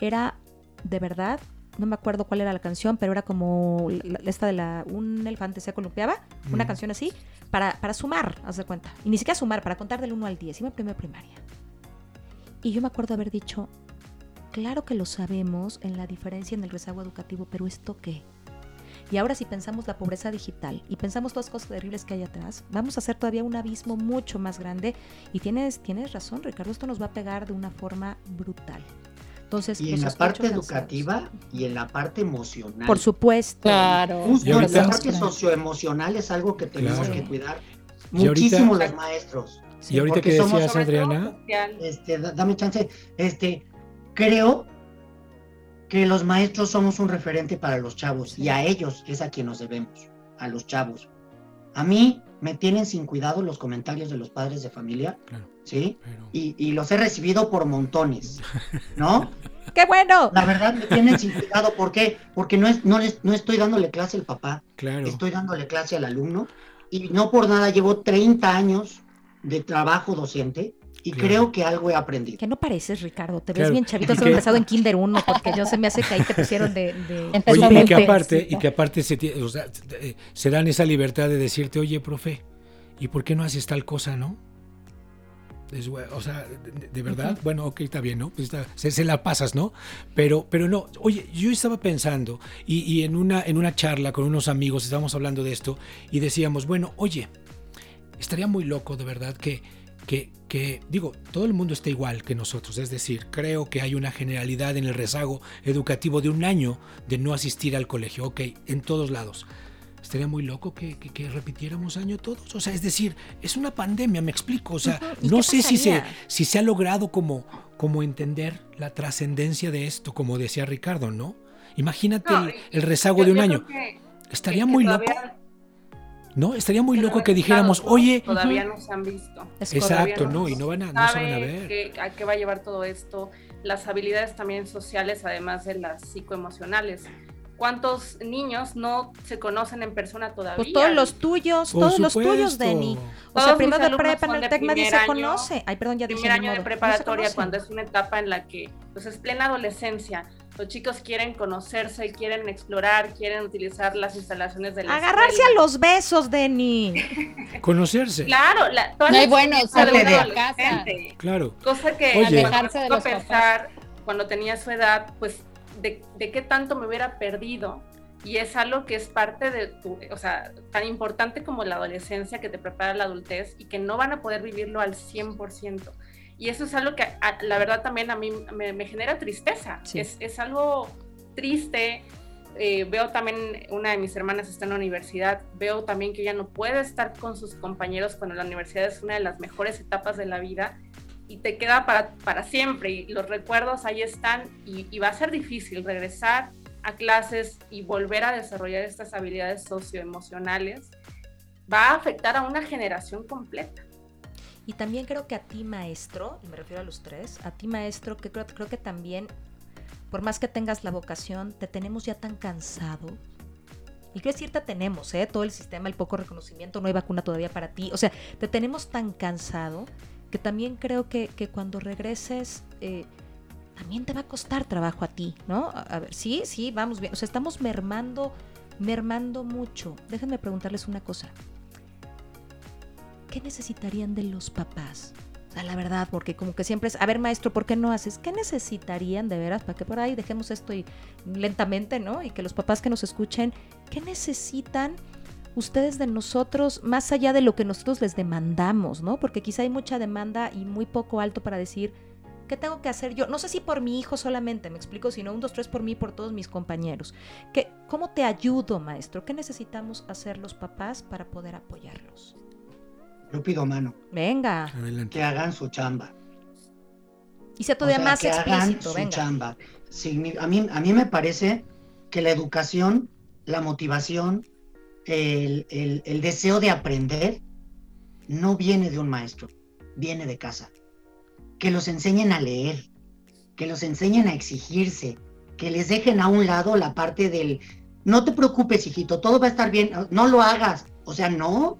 S4: Era de verdad, no me acuerdo cuál era la canción, pero era como esta de la, un elefante se columpiaba, una canción así, para, para sumar, haz de cuenta. Y ni siquiera sumar, para contar del 1 al 10. Iba en primera primaria. Y yo me acuerdo haber dicho, claro que lo sabemos en la diferencia en el rezago educativo, pero ¿esto qué? Y ahora si pensamos la pobreza digital y pensamos todas las cosas terribles que hay atrás, vamos a hacer todavía un abismo mucho más grande. Y tienes, tienes razón, Ricardo, esto nos va a pegar de una forma brutal. Entonces,
S5: y en la parte educativa y en la parte emocional.
S4: Por supuesto.
S8: Claro.
S5: Justo en la parte socioemocional es algo que tenemos que cuidar muchísimo los maestros.
S7: y ahorita que decías, Adriana.
S5: Este, dame chance. Este, creo que los maestros somos un referente para los chavos y a ellos es a quien nos debemos, a los chavos. A mí me tienen sin cuidado los comentarios de los padres de familia, ¿sí? Y, los he recibido por montones, ¿no? [laughs]
S4: ¡Qué bueno!
S5: La verdad me tienen sin cuidado, ¿por qué? Porque no, es, no, no estoy dándole clase al papá,
S7: claro.
S5: estoy dándole clase al alumno y no por nada llevo 30 años de trabajo docente y creo que algo he aprendido.
S4: Que no pareces, Ricardo. Te ves bien chavito, has empezado en Kinder 1, porque yo se me hace que ahí te pusieron de. [laughs]
S7: oye, y que aparte, y que aparte se, o sea, se dan esa libertad de decirte, oye, profe, ¿y por qué no haces tal cosa, no? O sea, de, verdad, bueno, ok, está bien, ¿no? Pues se, la pasas, ¿no? Pero, pero no, oye, yo estaba pensando, y, y, en, una, en una charla con unos amigos estábamos hablando de esto, y decíamos, bueno, oye, estaría muy loco, de verdad, que que, digo, todo el mundo está igual que nosotros, es decir, creo que hay una generalidad en el rezago educativo de un año de no asistir al colegio, ok, en todos lados. Estaría muy loco que, repitiéramos año todos. O sea, es decir, es una pandemia, me explico. O sea, no sé si se, si se ha logrado como, como entender la trascendencia de esto, como decía Ricardo, ¿no? Imagínate el, rezago de un año. Estaría muy loco. ¿no? Estaría muy loco que dijéramos, oye...
S6: Todavía no se han visto.
S7: Exacto, no, y no, van a, no se van a ver.
S6: ¿A qué va a llevar todo esto? Las habilidades también sociales, además de las psicoemocionales. ¿Cuántos niños no se conocen en persona todavía?
S4: Pues todos los tuyos, todos los tuyos, Denny. O sea, primero de prepa en el TEC nadie se conoce. Ay, perdón, ya dije
S6: Primer año de preparatoria, cuando es una etapa en la que pues es plena adolescencia los chicos quieren conocerse, quieren explorar, quieren utilizar las instalaciones de la
S4: Agarrarse a los besos, Denny. [laughs]
S7: Conocerse.
S6: Claro, la,
S8: no hay bueno, salir de
S6: la casa.
S7: Claro.
S6: Cosa que Oye. dejarse de pensar cuando tenía su edad, pues de, de qué tanto me hubiera perdido y es algo que es parte de tu, o sea, tan importante como la adolescencia que te prepara la adultez y que no van a poder vivirlo al 100%. Y eso es algo que la verdad también a mí me, genera tristeza. Es, es, algo triste. Eh, veo también, una de mis hermanas está en la universidad, veo también que ella no puede estar con sus compañeros cuando la universidad es una de las mejores etapas de la vida y te queda para, para siempre y los recuerdos ahí están y, y va a ser difícil regresar a clases y volver a desarrollar estas habilidades socioemocionales, va a afectar a una generación completa.
S4: Y también creo que a ti maestro, y me refiero a los tres, a ti maestro, que creo, creo que también, por más que tengas la vocación, te tenemos ya tan cansado. Y quiero decir, te tenemos, ¿eh? Todo el sistema, el poco reconocimiento, no hay vacuna todavía para ti. O sea, te tenemos tan cansado que también creo que, que cuando regreses... Eh, también te va a costar trabajo a ti, ¿no? A, ver, sí, sí, vamos bien. O sea, estamos mermando, mermando mucho. Déjenme preguntarles una cosa. ¿Qué necesitarían de los papás? O sea, la verdad, porque como que siempre es, a ver, maestro, ¿por qué no haces? ¿Qué necesitarían de veras? Para que por ahí dejemos esto y, lentamente, ¿no? Y que los papás que nos escuchen, ¿qué necesitan? Ustedes de nosotros más allá de lo que nosotros les demandamos, ¿no? Porque quizá hay mucha demanda y muy poco alto para decir, ¿Qué tengo que hacer yo? No sé si por mi hijo solamente, me explico, sino un, dos, tres por mí, por todos mis compañeros. ¿Qué, ¿Cómo te ayudo, maestro? ¿Qué necesitamos hacer los papás para poder apoyarlos?
S5: Yo pido mano.
S4: Venga.
S5: Que hagan su chamba.
S4: Y sea todavía más
S5: que Hagan su chamba. a, mí, a mí me parece que la educación, la motivación, el, el deseo de aprender, no viene de un maestro, viene de casa que los enseñen a leer, que los enseñen a exigirse, que les dejen a un lado la parte del, no te preocupes, hijito, todo va a estar bien, no lo hagas. O sea, no.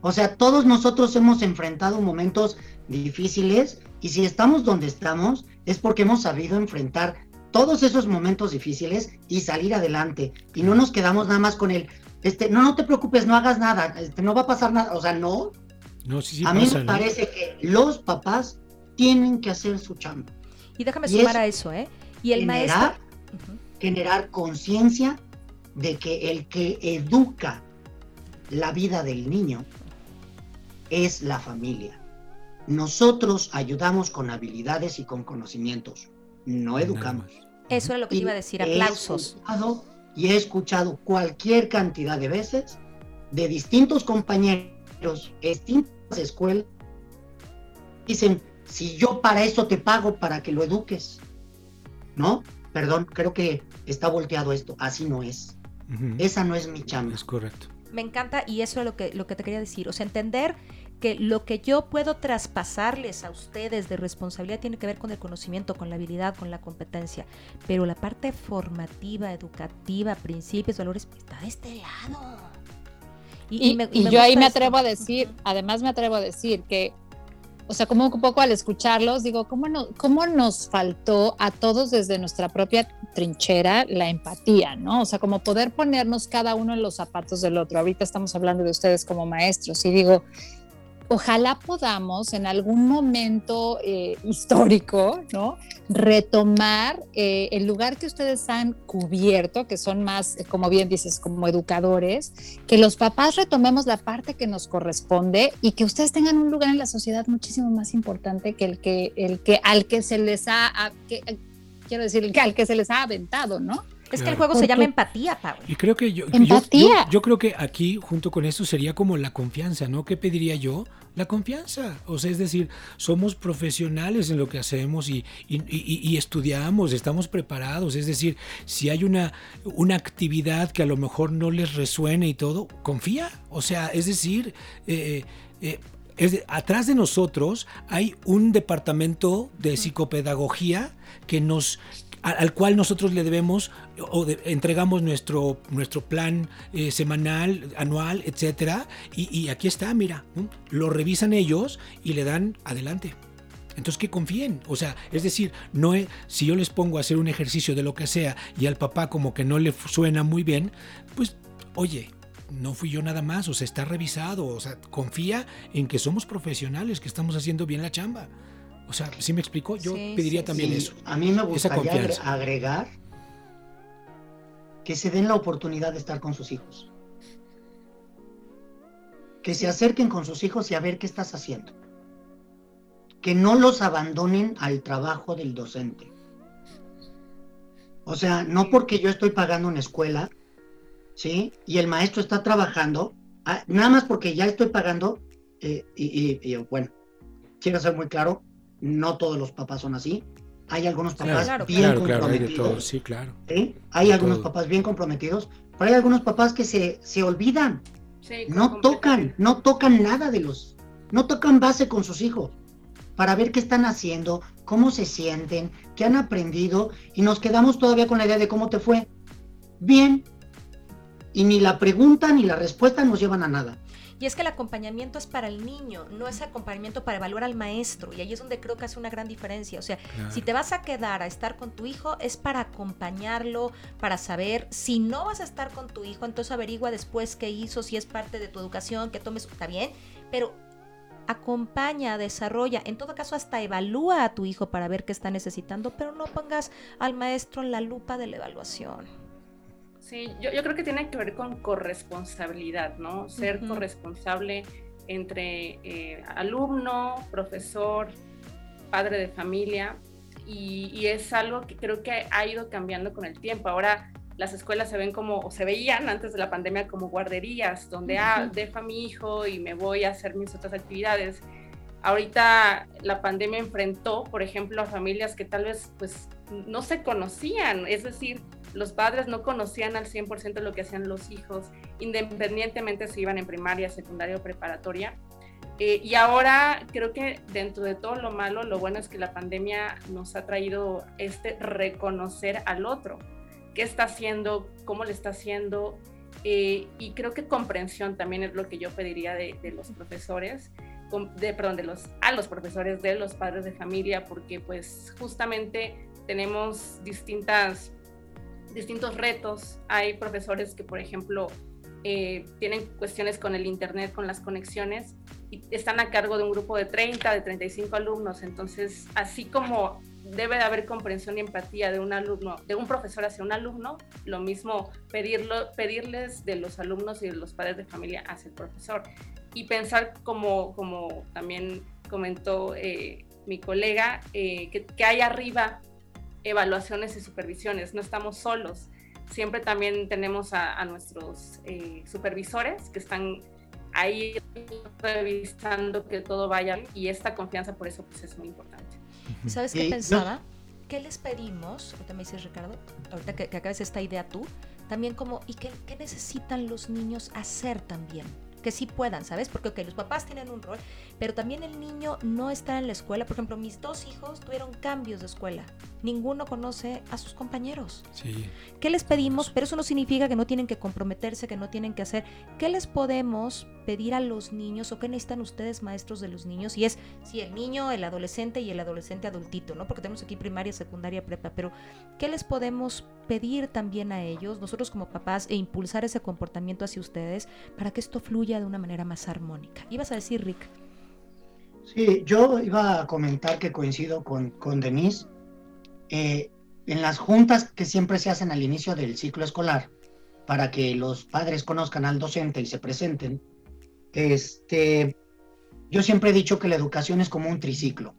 S5: O sea, todos nosotros hemos enfrentado momentos difíciles y si estamos donde estamos es porque hemos sabido enfrentar todos esos momentos difíciles y salir adelante. Y no nos quedamos nada más con el, este, no, no te preocupes, no hagas nada, este, no va a pasar nada. O sea, no.
S7: No, sí, sí
S5: a mí me parece que los papás tienen que hacer su chamba.
S4: Y déjame sumar a eso, ¿eh? Y el
S5: generar, maestro. Generar conciencia de que el que educa la vida del niño es la familia. Nosotros ayudamos con habilidades y con conocimientos, no educamos.
S4: Eso es lo que iba a decir, aplausos.
S5: Y he escuchado cualquier cantidad de veces de distintos compañeros, distintas escuelas, dicen, si yo para eso te pago para que lo eduques. ¿No? Perdón, creo que está volteado esto. Así no es. Esa no es mi chamba.
S7: Es correcto.
S4: Me encanta y eso es lo que, lo que te quería decir. O sea, entender que lo que yo puedo traspasarles a ustedes de responsabilidad tiene que ver con el conocimiento, con la habilidad, con la competencia. Pero la parte formativa, educativa, principios, valores, está de este lado.
S8: Y, yo ahí me atrevo a decir, además me atrevo a decir que o sea, como un poco al escucharlos, digo, ¿cómo, no, ¿cómo nos faltó a todos desde nuestra propia trinchera la empatía, ¿no? O sea, como poder ponernos cada uno en los zapatos del otro. Ahorita estamos hablando de ustedes como maestros y digo, ojalá podamos en algún momento eh, histórico, ¿no? Retomar eh, el lugar que ustedes han cubierto, que son más, eh, como bien dices, como educadores, que los papás retomemos la parte que nos corresponde y que ustedes tengan un lugar en la sociedad muchísimo más importante que el que, el que al que se les ha, quiero decir, que al que se les ha aventado, ¿no?
S4: Es que el juego se llama empatía, Pablo.
S7: Y creo que yo, yo, creo que aquí, junto con eso, sería como la confianza, ¿no? ¿Qué pediría yo? La confianza. O sea, es decir, somos profesionales en lo que hacemos y, y, estudiamos, estamos preparados. Es decir, si hay una, una actividad que a lo mejor no les resuene y todo, confía. O sea, es decir, eh, eh, es atrás de nosotros hay un departamento de psicopedagogía que nos al cual nosotros le debemos o entregamos nuestro, nuestro plan eh, semanal, anual, etcétera, y, aquí está, mira, lo revisan ellos y le dan adelante. Entonces que confíen, o sea, es decir, no si yo les pongo a hacer un ejercicio de lo que sea y al papá como que no le suena muy bien, pues oye, no fui yo nada más, o sea, está revisado, o sea, confía en que somos profesionales, que estamos haciendo bien la chamba. O sea, si me explicó, yo pediría también eso.
S5: A mí me gustaría agregar que se den la oportunidad de estar con sus hijos. Que se acerquen con sus hijos y a ver qué estás haciendo. Que no los abandonen al trabajo del docente. O sea, no porque yo estoy pagando una escuela, ¿sí? Y el maestro está trabajando, ah, nada más porque ya estoy pagando, eh, y, y bueno, quiero ser muy claro, no todos los papás son así. hay algunos papás bien comprometidos.
S7: Sí, claro.
S5: Hay algunos papás bien comprometidos, pero hay algunos papás que se, se olvidan. no tocan, no tocan nada de los, no tocan base con sus hijos para ver qué están haciendo, cómo se sienten, qué han aprendido y nos quedamos todavía con la idea de cómo te fue. Bien. Y ni la pregunta ni la respuesta nos llevan a nada.
S4: Y es que el acompañamiento es para el niño, no es acompañamiento para evaluar al maestro. Y ahí es donde creo que hace una gran diferencia. O sea, si te vas a quedar a estar con tu hijo, es para acompañarlo, para saber. Si no vas a estar con tu hijo, entonces averigua después qué hizo, si es parte de tu educación, que tomes, está bien. Pero acompaña, desarrolla, en todo caso hasta evalúa a tu hijo para ver qué está necesitando, pero no pongas al maestro en la lupa de la evaluación.
S6: Sí, yo, creo que tiene que ver con corresponsabilidad, ¿no? Ser corresponsable entre eh, alumno, profesor, padre de familia, y, es algo que creo que ha ido cambiando con el tiempo. Ahora las escuelas se ven como, o se veían antes de la pandemia como guarderías, donde, ah, dejo a mi hijo y me voy a hacer mis otras actividades. Ahorita la pandemia enfrentó, por ejemplo, a familias que tal vez pues no se conocían, es decir, los padres no conocían al 100% lo que hacían los hijos, independientemente si iban en primaria, secundaria o preparatoria. Eh, y ahora creo que dentro de todo lo malo, lo bueno es que la pandemia nos ha traído este reconocer al otro, qué está haciendo, cómo le está haciendo, eh, y creo que comprensión también es lo que yo pediría de, de los profesores, de, perdón, de los, a los profesores, de los padres de familia, porque pues justamente tenemos distintas distintos retos. Hay profesores que, por ejemplo, eh, tienen cuestiones con el Internet, con las conexiones, y están a cargo de un grupo de 30, de 35 alumnos. Entonces, así como debe de haber comprensión y empatía de un alumno, de un profesor hacia un alumno, lo mismo pedirlo, pedirles de los alumnos y de los padres de familia hacia el profesor. Y pensar como, como también comentó eh, mi colega, eh, que hay arriba evaluaciones y supervisiones, no estamos solos. Siempre también tenemos a, nuestros eh, supervisores que están ahí revisando que todo vaya y esta confianza por eso pues es muy importante.
S4: ¿Sabes qué pensaba? ¿Qué les pedimos? Ahorita me dices Ricardo, ahorita que, acabes esta idea tú, también como, ¿y qué, qué necesitan los niños hacer también? que sí puedan, ¿sabes? Porque los papás tienen un rol, pero también el niño no está en la escuela. Por ejemplo, mis dos hijos tuvieron cambios de escuela. Ninguno conoce a sus compañeros. Sí. ¿Qué les pedimos? Pero eso no significa que no tienen que comprometerse, que no tienen que hacer. ¿Qué les podemos pedir a los niños o qué necesitan ustedes, maestros de los niños? Y es, si el niño, el adolescente y el adolescente adultito, ¿no? Porque tenemos aquí primaria, secundaria, prepa, pero ¿qué les podemos pedir también a ellos, nosotros como papás, e impulsar ese comportamiento hacia ustedes para que esto fluya de una manera más armónica? Ibas a decir, Rick.
S5: Sí, yo iba a comentar que coincido con, con Denise. Eh, en las juntas que siempre se hacen al inicio del ciclo escolar, para que los padres conozcan al docente y se presenten, este, yo siempre he dicho que la educación es como un triciclo.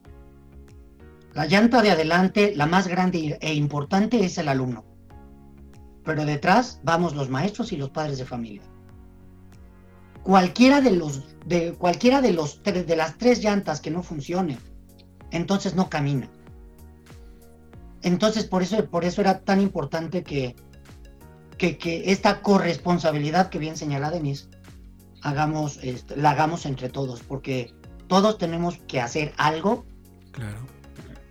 S5: La llanta de adelante, la más grande e importante, es el alumno. Pero detrás vamos los maestros y los padres de familia cualquiera de los de cualquiera de los de las tres llantas que no funcione, entonces no camina. Entonces por eso por eso era tan importante que que, esta corresponsabilidad que bien señala Denise hagamos este, la hagamos entre todos porque todos tenemos que hacer algo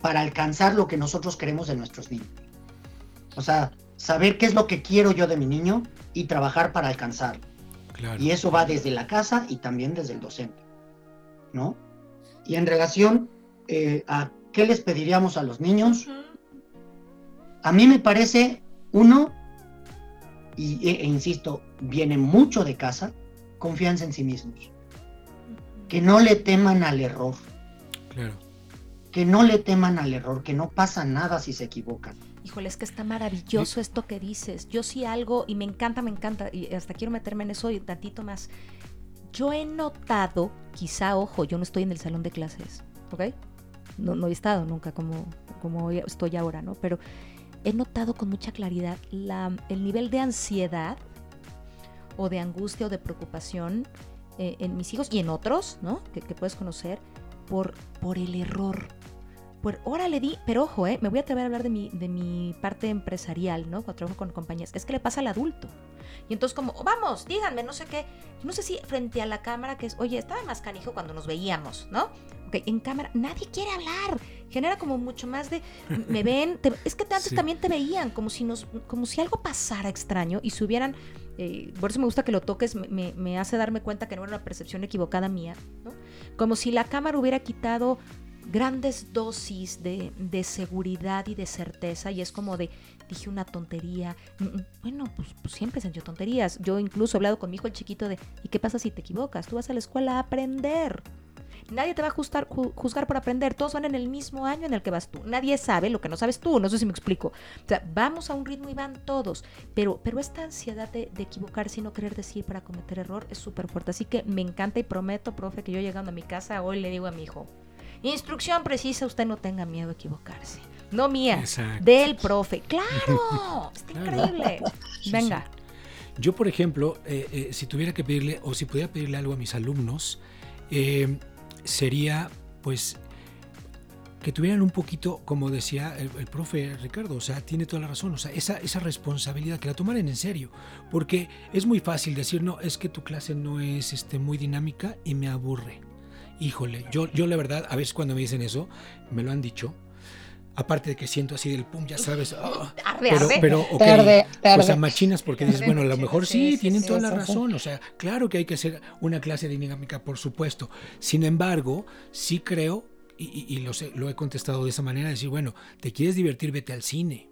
S5: para alcanzar lo que nosotros queremos de nuestros niños. O sea, saber qué es lo que quiero yo de mi niño y trabajar para alcanzarlo. Y eso va desde la casa y también desde el docente, ¿no? Y en relación eh, a qué les pediríamos a los niños, a mí me parece, uno, y, e, e, insisto, viene mucho de casa, confianza en sí mismos. Que no le teman al error. Claro. Que no le teman al error, que no pasa nada si se equivocan
S4: Híjole, es que está maravilloso esto que dices. Yo sí algo, y me encanta, me encanta, y hasta quiero meterme en eso y tantito más. Yo he notado, quizá, ojo, yo no estoy en el salón de clases, ¿ok? No, no he estado nunca como, como estoy ahora, ¿no? Pero he notado con mucha claridad la, el nivel de ansiedad o de angustia o de preocupación eh, en mis hijos y en otros, ¿no? Que, que puedes conocer por, por el error pues órale di, pero ojo, eh, me voy a atrever a hablar de mi, de mi parte empresarial, ¿no? Cuando trabajo con compañías. Es que le pasa al adulto. Y entonces como, vamos, díganme, no sé qué. No sé si frente a la cámara que es, oye, estaba más canijo cuando nos veíamos, ¿no? Ok, en cámara nadie quiere hablar. Genera como mucho más de, me [laughs] ven, es que antes también te veían, como si, nos, como si algo pasara extraño y se hubieran... Eh, por eso me gusta que lo toques, me, me, hace darme cuenta que no era una percepción equivocada mía, ¿no? Como si la cámara hubiera quitado grandes dosis de, de, seguridad y de certeza y es como de, dije una tontería. Mm, mm, bueno, pues, pues, siempre se han hecho tonterías. Yo incluso he hablado con mi hijo el chiquito de, ¿y qué pasa si te equivocas? Tú vas a la escuela a aprender. Nadie te va a juzgar, juzgar por aprender. Todos van en el mismo año en el que vas tú. Nadie sabe lo que no sabes tú. No sé si me explico. O sea, vamos a un ritmo y van todos. Pero, pero esta ansiedad de, de equivocarse y no querer decir para cometer error es súper fuerte. Así que me encanta y prometo, profe, que yo llegando a mi casa hoy le digo a mi hijo, instrucción precisa, usted no tenga miedo a equivocarse no mía, del profe. ¡Claro! [laughs] Está increíble. Venga.
S7: Yo, por ejemplo, eh, eh, si tuviera que pedirle o si pudiera pedirle algo a mis alumnos, eh, sería pues que tuvieran un poquito, como decía el, profe Ricardo, o sea, tiene toda la razón, o sea, esa, esa responsabilidad, que la tomaran en serio, porque es muy fácil decir, no, es que tu clase no es este, muy dinámica y me aburre. Híjole, yo, yo la verdad, a veces cuando me dicen eso, me lo han dicho, aparte de que siento así del pum, ya sabes, ah, pero, pero okay, o sea, machinas porque dices, bueno, a lo mejor sí, tienen toda la razón, o sea, claro que hay que hacer una clase dinámica, por supuesto. Sin embargo, sí creo, y, lo, sé, lo he contestado de esa manera, decir, bueno, te quieres divertir, vete al cine.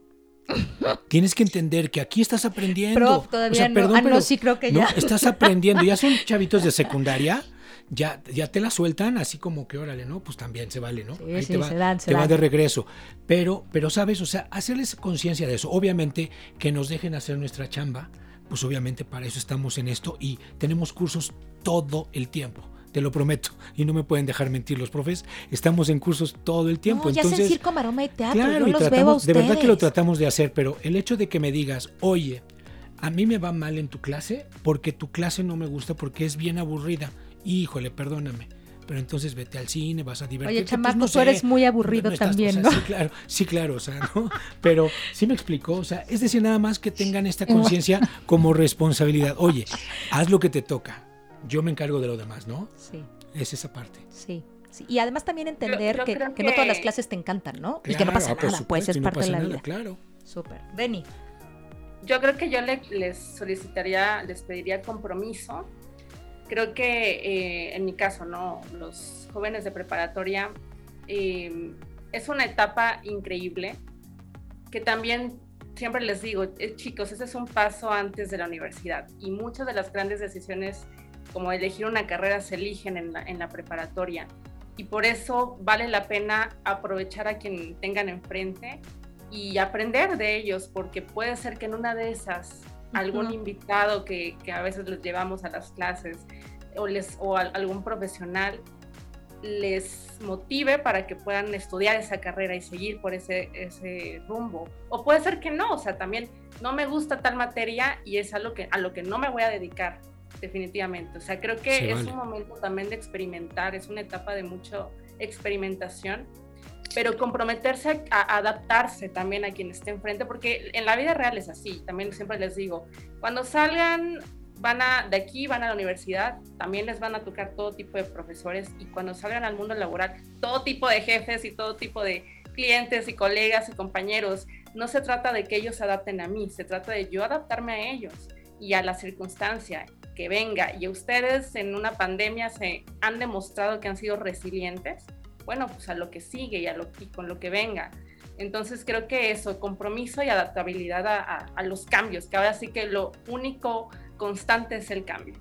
S7: [laughs] Tienes que entender que aquí estás aprendiendo.
S4: todavía o sea, perdón, ah, pero, sí creo que ya.
S7: estás aprendiendo, ya son chavitos de secundaria [laughs] ya, ya te la sueltan así como que órale, ¿no? Pues también se vale, ¿no?
S4: Ahí
S7: te va,
S4: se dan,
S7: te va de regreso. Pero, pero, ¿sabes? O sea, hacerles conciencia de eso. Obviamente que nos dejen hacer nuestra chamba, pues obviamente para eso estamos en esto y tenemos cursos todo el tiempo te lo prometo. Y no me pueden dejar mentir los profes. Estamos en cursos todo el tiempo. No, ya
S4: Entonces, circo, maroma y teatro. Claro, Yo los veo a
S7: de verdad que lo tratamos de hacer, pero el hecho de que me digas, oye, a mí me va mal en tu clase porque tu clase no me gusta porque es bien aburrida híjole, perdóname. Pero entonces vete al cine, vas a divertirte.
S4: Oye, pues, chamaco, tú eres muy aburrido también, ¿no?
S7: Sí, claro, sí, claro, o sea, ¿no? Pero sí me explicó, o sea, es decir, nada más que tengan esta conciencia como responsabilidad. Oye, haz lo que te toca, yo me encargo de lo demás, ¿no?
S4: Sí.
S7: Es esa parte.
S4: Sí. Y además también entender que, que, no todas las clases te encantan, ¿no? y que no pasa nada, pues es parte de la vida.
S7: Claro.
S4: Súper. Denny.
S6: Yo creo que yo les solicitaría, les pediría compromiso creo que eh, en mi caso, ¿no? Los jóvenes de preparatoria eh, es una etapa increíble que también siempre les digo, eh, chicos, ese es un paso antes de la universidad y muchas de las grandes decisiones como elegir una carrera se eligen en la, en la preparatoria y por eso vale la pena aprovechar a quien tengan enfrente y aprender de ellos porque puede ser que en una de esas algún invitado que, que, a veces les llevamos a las clases o, les, o algún profesional les motive para que puedan estudiar esa carrera y seguir por ese, ese rumbo. O puede ser que no, o sea, también no me gusta tal materia y es algo que, a lo que no me voy a dedicar definitivamente. O sea, creo que es un momento también de experimentar, es una etapa de mucha experimentación pero comprometerse a adaptarse también a quien esté enfrente, porque en la vida real es así, también siempre les digo, cuando salgan van a, de aquí van a la universidad, también les van a tocar todo tipo de profesores y cuando salgan al mundo laboral, todo tipo de jefes y todo tipo de clientes y colegas y compañeros. No se trata de que ellos se adapten a mí, se trata de yo adaptarme a ellos y a la circunstancia que venga. Y ustedes en una pandemia se han demostrado que han sido resilientes bueno, pues a lo que sigue y, a lo, con lo que venga. Entonces creo que eso, compromiso y adaptabilidad a, los cambios, que ahora sí que lo único constante es el cambio.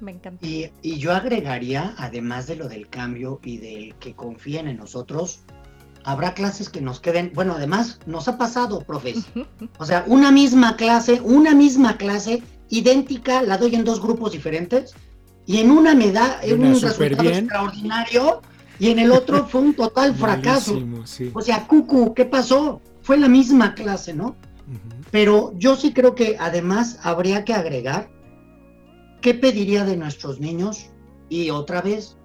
S4: Me encanta.
S5: Y, y, yo agregaría, además de lo del cambio y del que confíen en nosotros, habrá clases que nos queden, bueno, además nos ha pasado, profes. O sea, una misma clase, una misma clase idéntica, la doy en dos grupos diferentes y en una me da un resultado extraordinario y en el otro fue un total [laughs] fracaso. O sea, Cucu, ¿qué pasó? Fue la misma clase, ¿no? Pero yo sí creo que además habría que agregar qué pediría de nuestros niños y otra vez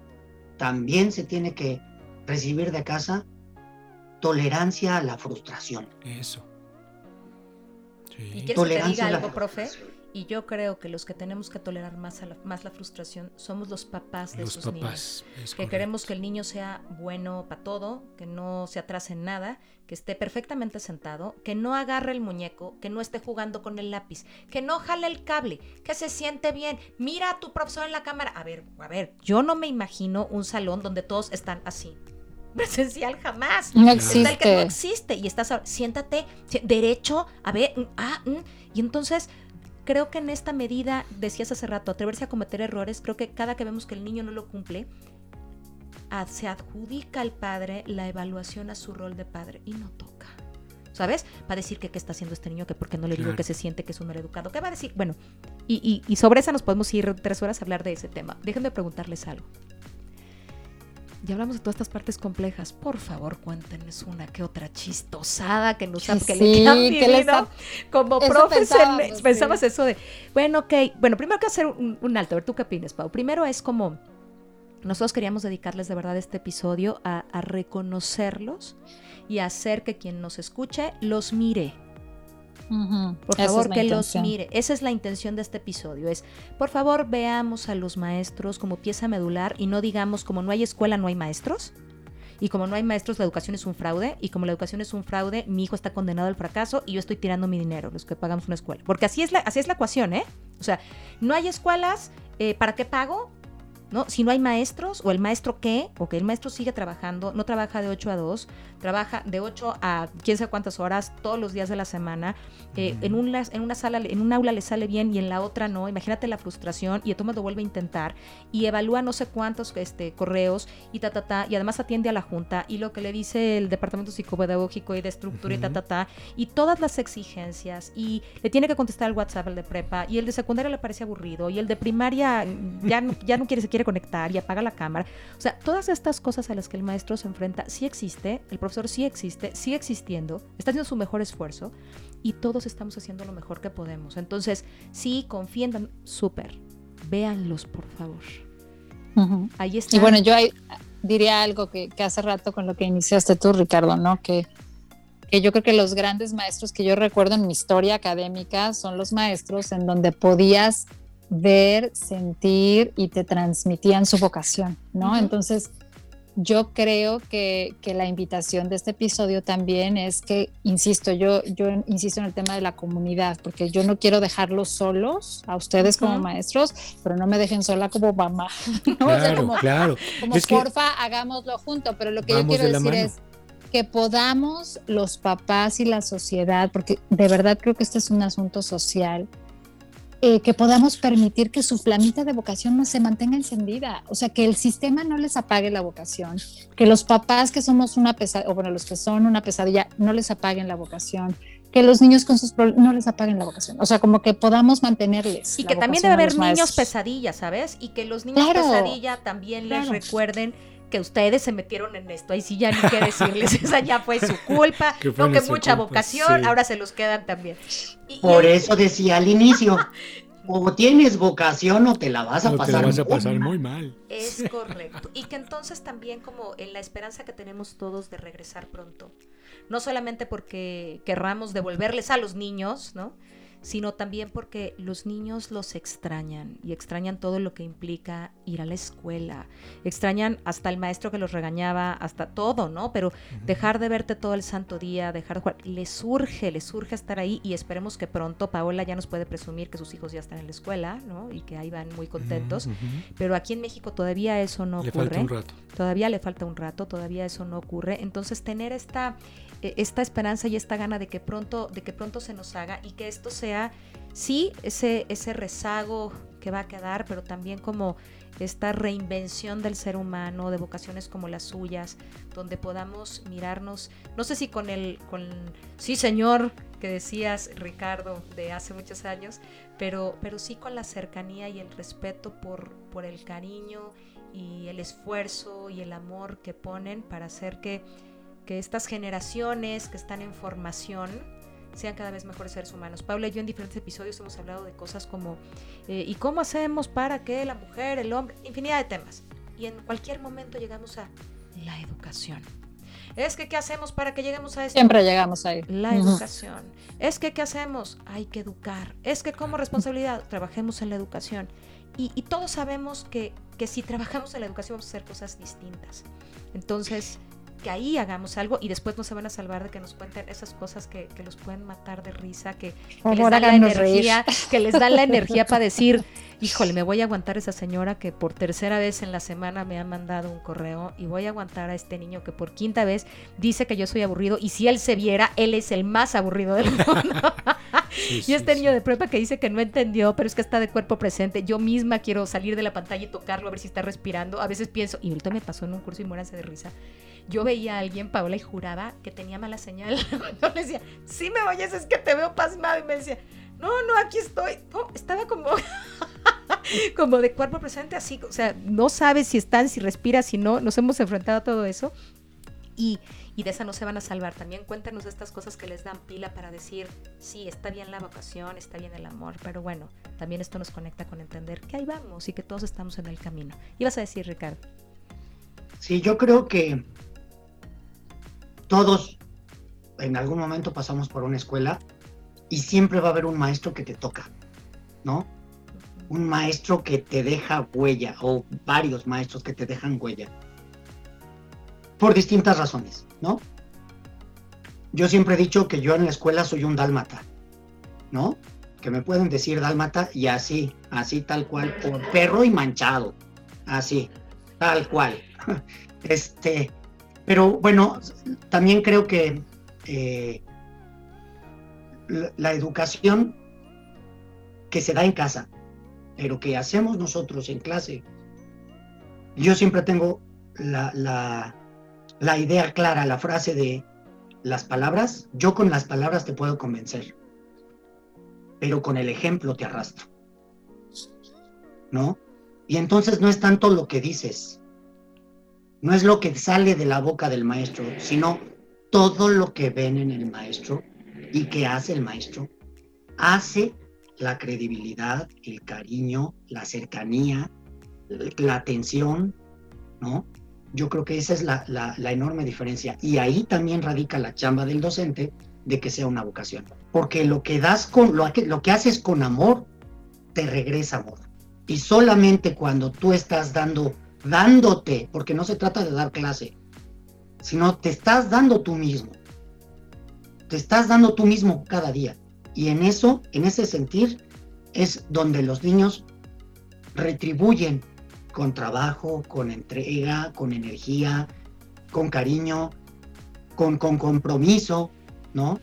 S5: también se tiene que recibir de casa tolerancia a la frustración.
S7: Eso.
S4: ¿Y quieres que te diga algo, profe? Y yo creo que los que tenemos que tolerar más, la, más la frustración somos los papás de esos niños. que queremos que el niño sea bueno para todo, que no se atrase en nada, que esté perfectamente sentado, que no agarre el muñeco, que no esté jugando con el lápiz, que no jale el cable, que se siente bien. Mira a tu profesor en la cámara. A ver, a ver, yo no me imagino un salón donde todos están así [laughs] presencial jamás.
S8: No existe.
S4: que no existe. Y estás, siéntate, derecho, a ver, mm, ah, mm. y entonces creo que en esta medida, decías hace rato, atreverse a cometer errores, creo que cada que vemos que el niño no lo cumple, se adjudica al padre la evaluación a su rol de padre y no toca. ¿Sabes? Va a decir que qué está haciendo este niño, que por qué no le digo que se siente que es un mal educado. ¿Qué va a decir? Bueno, y, y sobre esa nos podemos ir tres horas a hablar de ese tema. Déjenme preguntarles algo ya hablamos de todas estas partes complejas. Por favor, cuéntenos una que otra chistosada que nos que, le Como profes pensabas eso de, bueno, ok, bueno, primero que hacer un, alto, a ver, ¿tú qué opinas, Pau? Primero es como, nosotros queríamos dedicarles de verdad este episodio a, a reconocerlos y a hacer que quien nos escuche los mire por favor, que los mire. Esa es la intención de este episodio. Es, por favor, veamos a los maestros como pieza medular y no digamos como no hay escuela, no hay maestros. Y como no hay maestros, la educación es un fraude. Y como la educación es un fraude, mi hijo está condenado al fracaso y yo estoy tirando mi dinero, los que pagamos una escuela. Porque así es la, así es la ecuación, ¿eh? O sea, no hay escuelas, eh, ¿para qué pago? ¿No? Si no hay maestros, o el maestro qué, o que el maestro sigue trabajando, no trabaja de 8 a 2, trabaja de 8 a quién sabe cuántas horas, todos los días de la semana, eh, en, una, en una sala, en un aula le sale bien y en la otra no, imagínate la frustración, y de lo vuelve a intentar, y evalúa no sé cuántos este, correos, y ta, ta, ta, y además atiende a la junta, y lo que le dice el departamento psicopedagógico y de estructura, y ta, ta, ta, y todas las exigencias, y le tiene que contestar el WhatsApp el de prepa, y el de secundaria le parece aburrido, y el de primaria ya no, ya no quiere, se quiere conectar y apaga la cámara. O sea, todas estas cosas a las que el maestro se enfrenta, sí existe, el profesor sí existe, sigue existiendo, está haciendo su mejor esfuerzo y todos estamos haciendo lo mejor que podemos. Entonces, sí, confíen, súper, véanlos, por favor. Ahí está.
S8: Y bueno, yo diría algo que, que, hace rato con lo que iniciaste tú, Ricardo, ¿no? Que, que yo creo que los grandes maestros que yo recuerdo en mi historia académica son los maestros en donde podías ver, sentir y te transmitían su vocación, ¿no? Entonces, yo creo que, la invitación de este episodio también es que, insisto, yo, yo insisto en el tema de la comunidad, porque yo no quiero dejarlos solos a ustedes como maestros, pero no me dejen sola como mamá. [laughs]
S7: Claro, como, claro.
S8: Como porfa, hagámoslo junto, pero lo que yo quiero decir es que podamos los papás y la sociedad, porque de verdad creo que este es un asunto social, eh, que podamos permitir que su flamita de vocación no se mantenga encendida, o sea, que el sistema no les apague la vocación, que los papás que somos una pesadilla, o bueno, los que son una pesadilla, no les apaguen la vocación, que los niños con sus problemas no les apaguen la vocación, o sea, como que podamos mantenerles.
S4: Y que también debe haber niños pesadilla, ¿sabes? Y que los niños pesadilla también les recuerden que ustedes se metieron en esto. Ahí sí ya ni qué decirles, [laughs] esa ya fue su culpa, que no que mucha vocación, ahora se los quedan también.
S5: Por eso decía al inicio, [laughs] o tienes vocación o te la vas a pasar.
S7: Te la vas a pasar muy mal.
S4: Es correcto. Y que entonces también como en la esperanza que tenemos todos de regresar pronto, no solamente porque querramos devolverles a los niños, ¿no? Sino también porque los niños los extrañan y extrañan todo lo que implica ir a la escuela, extrañan hasta el maestro que los regañaba, hasta todo, ¿no? Pero dejar de verte todo el santo día, dejar de jugar, les surge, les surge estar ahí y esperemos que pronto Paola ya nos puede presumir que sus hijos ya están en la escuela, ¿no? Y que ahí van muy contentos, pero aquí en México todavía eso no ocurre.
S7: Falta un rato.
S4: Todavía le falta un rato, todavía eso no ocurre. Entonces tener esta esta esperanza y esta gana de que pronto, de que pronto se nos haga y que esto sea, sí, ese, ese rezago que va a quedar, pero también como esta reinvención del ser humano, de vocaciones como las suyas, donde podamos mirarnos, no sé si con el, con, sí señor, que decías Ricardo de hace muchos años, pero, pero sí con la cercanía y el respeto por, por el cariño y el esfuerzo y el amor que ponen para hacer que que estas generaciones que están en formación sean cada vez mejores seres humanos. Paula y yo en diferentes episodios hemos hablado de cosas como eh, ¿y cómo hacemos para que la mujer, el hombre, infinidad de temas? Y en cualquier momento llegamos a la educación. Es que, ¿qué hacemos para que lleguemos a eso?
S8: Siempre llegamos ahí.
S4: La educación. Es que, ¿qué hacemos? Hay que educar. Es que, como responsabilidad, trabajemos en la educación. Y, y todos sabemos que, que si trabajamos en la educación vamos a hacer cosas distintas. Entonces, que ahí hagamos algo y después no se van a salvar de que nos cuenten esas cosas que, que los pueden matar de risa, que, que les dan la energía, que les dan la energía para decir, [laughs] híjole, me voy a aguantar esa señora que por tercera vez en la semana me ha mandado un correo y voy a aguantar a este niño que por quinta vez dice que yo soy aburrido y si él se viera, él es el más aburrido del mundo. [laughs] Sí, [laughs] y este sí, niño sí. de prueba que dice que no entendió, pero es que está de cuerpo presente. Yo misma quiero salir de la pantalla y tocarlo a ver si está respirando. A veces pienso, y ahorita me pasó en un curso y muéranse de risa. Yo veía a alguien, Paola, y juraba que tenía mala señal. [laughs] Yo le decía, sí me oyes, es que te veo pasmado. Y me decía, no, no, aquí estoy. Estaba como, [laughs] como de cuerpo presente, así, o sea, no sabes si están, si respiras, si no. Nos hemos enfrentado a todo eso. Y, y de esa no se van a salvar. También cuéntanos estas cosas que les dan pila para decir, sí, está bien la vocación, está bien el amor, pero bueno, también esto nos conecta con entender que ahí vamos y que todos estamos en el camino. ¿Y vas a decir, Ricardo?
S5: Sí, yo creo que todos en algún momento pasamos por una escuela y siempre va a haber un maestro que te toca, ¿no? Un maestro que te deja huella o varios maestros que te dejan huella por distintas razones, ¿no? Yo siempre he dicho que yo en la escuela soy un dálmata, ¿no? Que me pueden decir dálmata y así, así tal cual, por perro y manchado, así, tal cual. [laughs] Este, pero bueno, también creo que eh, la, educación que se da en casa, pero que hacemos nosotros en clase, yo siempre tengo la, la, la idea clara, la frase de las palabras, yo con las palabras te puedo convencer, pero con el ejemplo te arrastro. ¿No? Y entonces no es tanto lo que dices, no es lo que sale de la boca del maestro, sino todo lo que ven en el maestro y que hace el maestro, hace la credibilidad, el cariño, la cercanía, la atención, ¿no? Yo creo que esa es la, la, enorme diferencia. Y ahí también radica la chamba del docente de que sea una vocación. Porque lo que das con, lo lo que haces con amor, te regresa amor. Y solamente cuando tú estás dando, dándote, porque no se trata de dar clase, sino te estás dando tú mismo. Te estás dando tú mismo cada día. Y en eso, en ese sentir, es donde los niños retribuyen con trabajo, con entrega, con energía, con cariño, con, con compromiso, ¿no?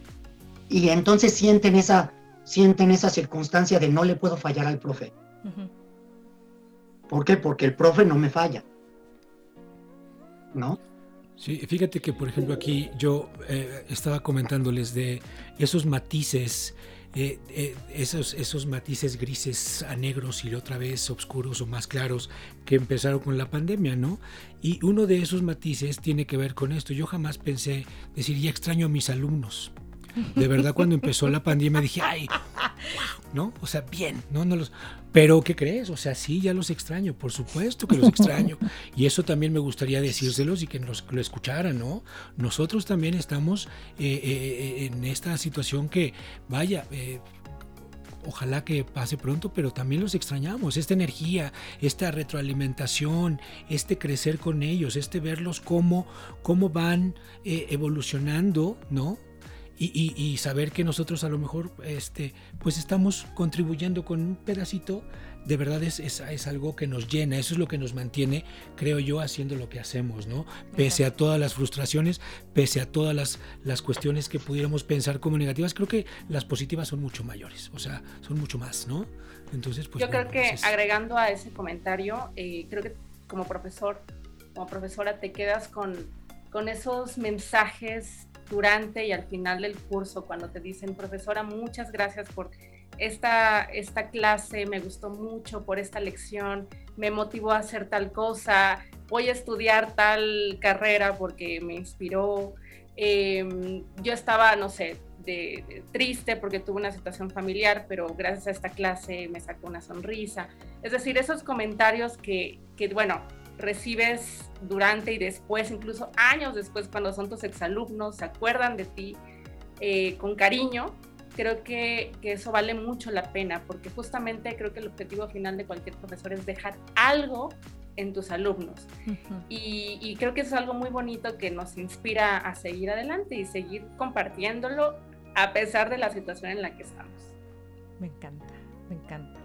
S5: Y entonces sienten esa, sienten esa circunstancia de no le puedo fallar al profe. Uh. ¿Por qué? Porque el profe no me falla. ¿No?
S7: Sí, fíjate que, por ejemplo, aquí yo eh, estaba comentándoles de esos matices eh, eh, esos, esos matices grises a negros y otra vez oscuros o más claros que empezaron con la pandemia, ¿no? Y uno de esos matices tiene que ver con esto. Yo jamás pensé decir, ya extraño a mis alumnos. De verdad, cuando empezó la pandemia dije, ay, ¿no? O sea, bien, ¿no? no los... Pero, ¿qué crees? O sea, sí, ya los extraño, por supuesto que los extraño. Y eso también me gustaría decírselos y que nos lo escucharan, ¿no? Nosotros también estamos eh, eh, en esta situación que, vaya, eh, ojalá que pase pronto, pero también los extrañamos. Esta energía, esta retroalimentación, este crecer con ellos, este verlos cómo, cómo van eh, evolucionando, ¿no? Y, y, y, saber que nosotros a lo mejor este, pues estamos contribuyendo con un pedacito, de verdad es, es, es, algo que nos llena, eso es lo que nos mantiene, creo yo, haciendo lo que hacemos, ¿no? Pese a todas las frustraciones, pese a todas las, las cuestiones que pudiéramos pensar como negativas, creo que las positivas son mucho mayores, o sea, son mucho más, ¿no? Entonces, pues...
S6: Yo bueno, creo que es... agregando a ese comentario, eh, creo que como profesor, como profesora, te quedas con, con esos mensajes durante y al final del curso, cuando te dicen, profesora, muchas gracias por esta, esta clase, me gustó mucho por esta lección, me motivó a hacer tal cosa, voy a estudiar tal carrera porque me inspiró. Eh, yo estaba, no sé, de, de, triste porque tuve una situación familiar, pero gracias a esta clase me sacó una sonrisa. Es decir, esos comentarios que, que bueno, recibes durante y después, incluso años después, cuando son tus exalumnos, se acuerdan de ti eh, con cariño, creo que, que, eso vale mucho la pena, porque justamente creo que el objetivo final de cualquier profesor es dejar algo en tus alumnos. y, y, creo que eso es algo muy bonito que nos inspira a seguir adelante y seguir compartiéndolo a pesar de la situación en la que estamos.
S4: Me encanta, me encanta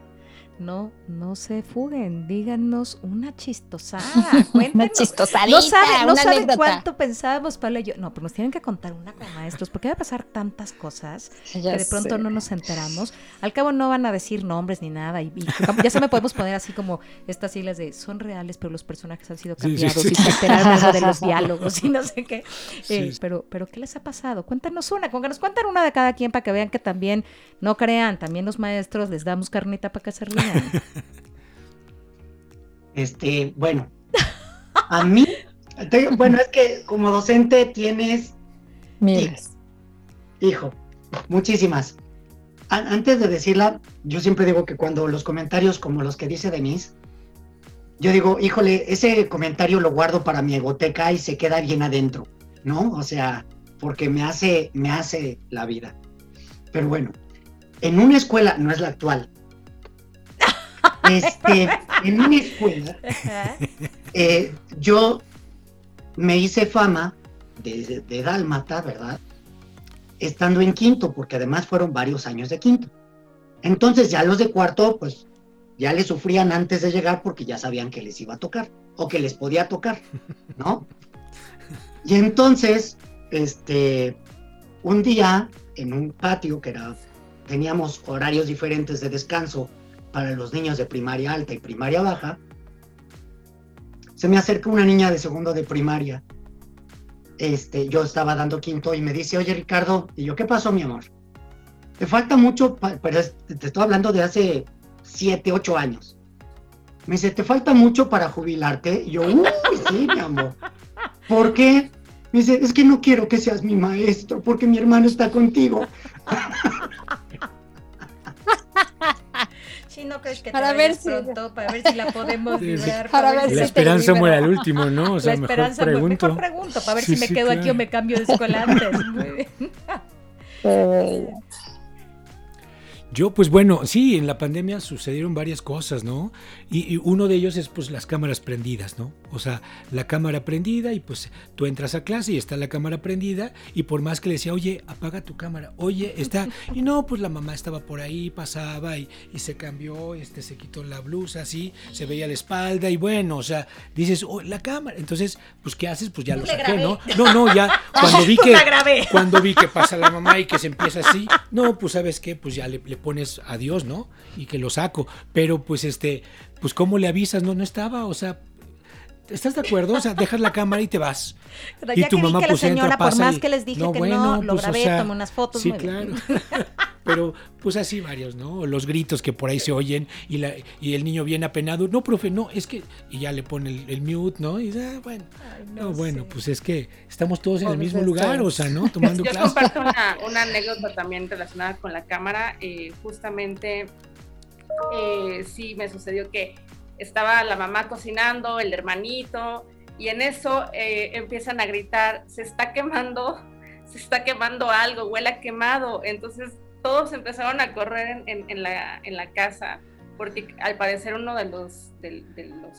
S4: no, no se fuguen, díganos una chistosada, [laughs]
S8: una chistosadita,
S4: No sabe, no sabe cuánto pensábamos, Pablo y yo. No, pero nos tienen que contar una con maestros, porque va a pasar tantas cosas que de pronto no nos enteramos. Al cabo no van a decir nombres ni nada, y, ya se me podemos poner así como estas siglas de son reales, pero los personajes han sido cambiados y se enteraron algo de los [laughs] diálogos y no sé qué. Eh, pero, pero, ¿qué les ha pasado? Cuéntanos una, con que nos cuenten una de cada quien para que vean que también, no crean, también los maestros les damos carnita para que se. [laughs]
S5: Este, bueno, a mí, bueno, es que como docente tienes...
S8: Miles.
S5: Hijo, muchísimas. antes de decirla, yo siempre digo que cuando los comentarios como los que dice Denise, yo digo, híjole, ese comentario lo guardo para mi egoteca y se queda bien adentro, ¿no? O sea, porque me hace, me hace la vida. Pero bueno, en una escuela, no es la actual, este, en una escuela, eh, yo me hice fama de, de dálmata, ¿verdad? Estando en quinto, porque además fueron varios años de quinto. Entonces ya los de cuarto, pues ya le sufrían antes de llegar porque ya sabían que les iba a tocar o que les podía tocar, ¿no? Y entonces, este, un día en un patio que era, teníamos horarios diferentes de descanso para los niños de primaria alta y primaria baja, se me acerca una niña de segundo de primaria. Este, yo estaba dando quinto y me dice, oye Ricardo, y yo, ¿qué pasó, mi amor? Te falta mucho, pero te estoy hablando de hace siete, ocho años. Me dice, ¿te falta mucho para jubilarte? Y yo, uy, sí, mi amor. ¿Por qué? Me dice, es que no quiero que seas mi maestro, porque mi hermano está contigo. [laughs]
S4: no crees que para ver si... pronto, para ver si la podemos [laughs] librar.
S7: Para, ver la esperanza muere al último, ¿no?
S4: O sea, la esperanza mejor pregunto. Mejor pregunto, para ver si me quedo aquí o me cambio de escuela antes. [laughs] Muy
S7: bien. Yo, pues bueno, sí, en la pandemia sucedieron varias cosas, ¿no? Y, uno de ellos es pues las cámaras prendidas, ¿no? O sea, la cámara prendida y pues tú entras a clase y está la cámara prendida y por más que le decía, oye, apaga tu cámara, oye, está... Y no, pues la mamá estaba por ahí, pasaba y, se cambió, este, se quitó la blusa, así, se veía la espalda y bueno, o sea, dices, oh, la cámara. Entonces, pues, ¿qué haces? Pues ya lo saqué, ¿no? No, no, ya [laughs] cuando vi que... [laughs] Cuando vi que pasa la mamá y que se empieza así, no, pues, ¿sabes qué? Pues ya le, le pones adiós, ¿no? Y que lo saco. Pero pues este, pues ¿cómo le avisas? No, no estaba, o sea, ¿Estás de acuerdo? O sea, dejas la cámara y te vas. [laughs]
S4: y tu mamá pues señora, por más que les dije que no, lo pues, grabé, tomé unas fotos.
S7: Sí, claro. [laughs] Pero pues así varios, ¿no? Los gritos que por ahí se oyen y, la, y el niño viene apenado. No, profe, no, es que... Y ya le pone el, mute, ¿no? Y dice, ah, bueno, no, bueno, pues es que estamos todos en el mismo lugar, o sea, ¿no? Tomando [laughs]
S6: Yo comparto una, una, anécdota también relacionada con la cámara. Eh, justamente, eh, sí, me sucedió que estaba la mamá cocinando, el hermanito, y en eso eh, empiezan a gritar, se está quemando, [laughs] se está quemando algo, huele a quemado. Entonces todos empezaron a correr en, la, casa, porque al parecer uno de los,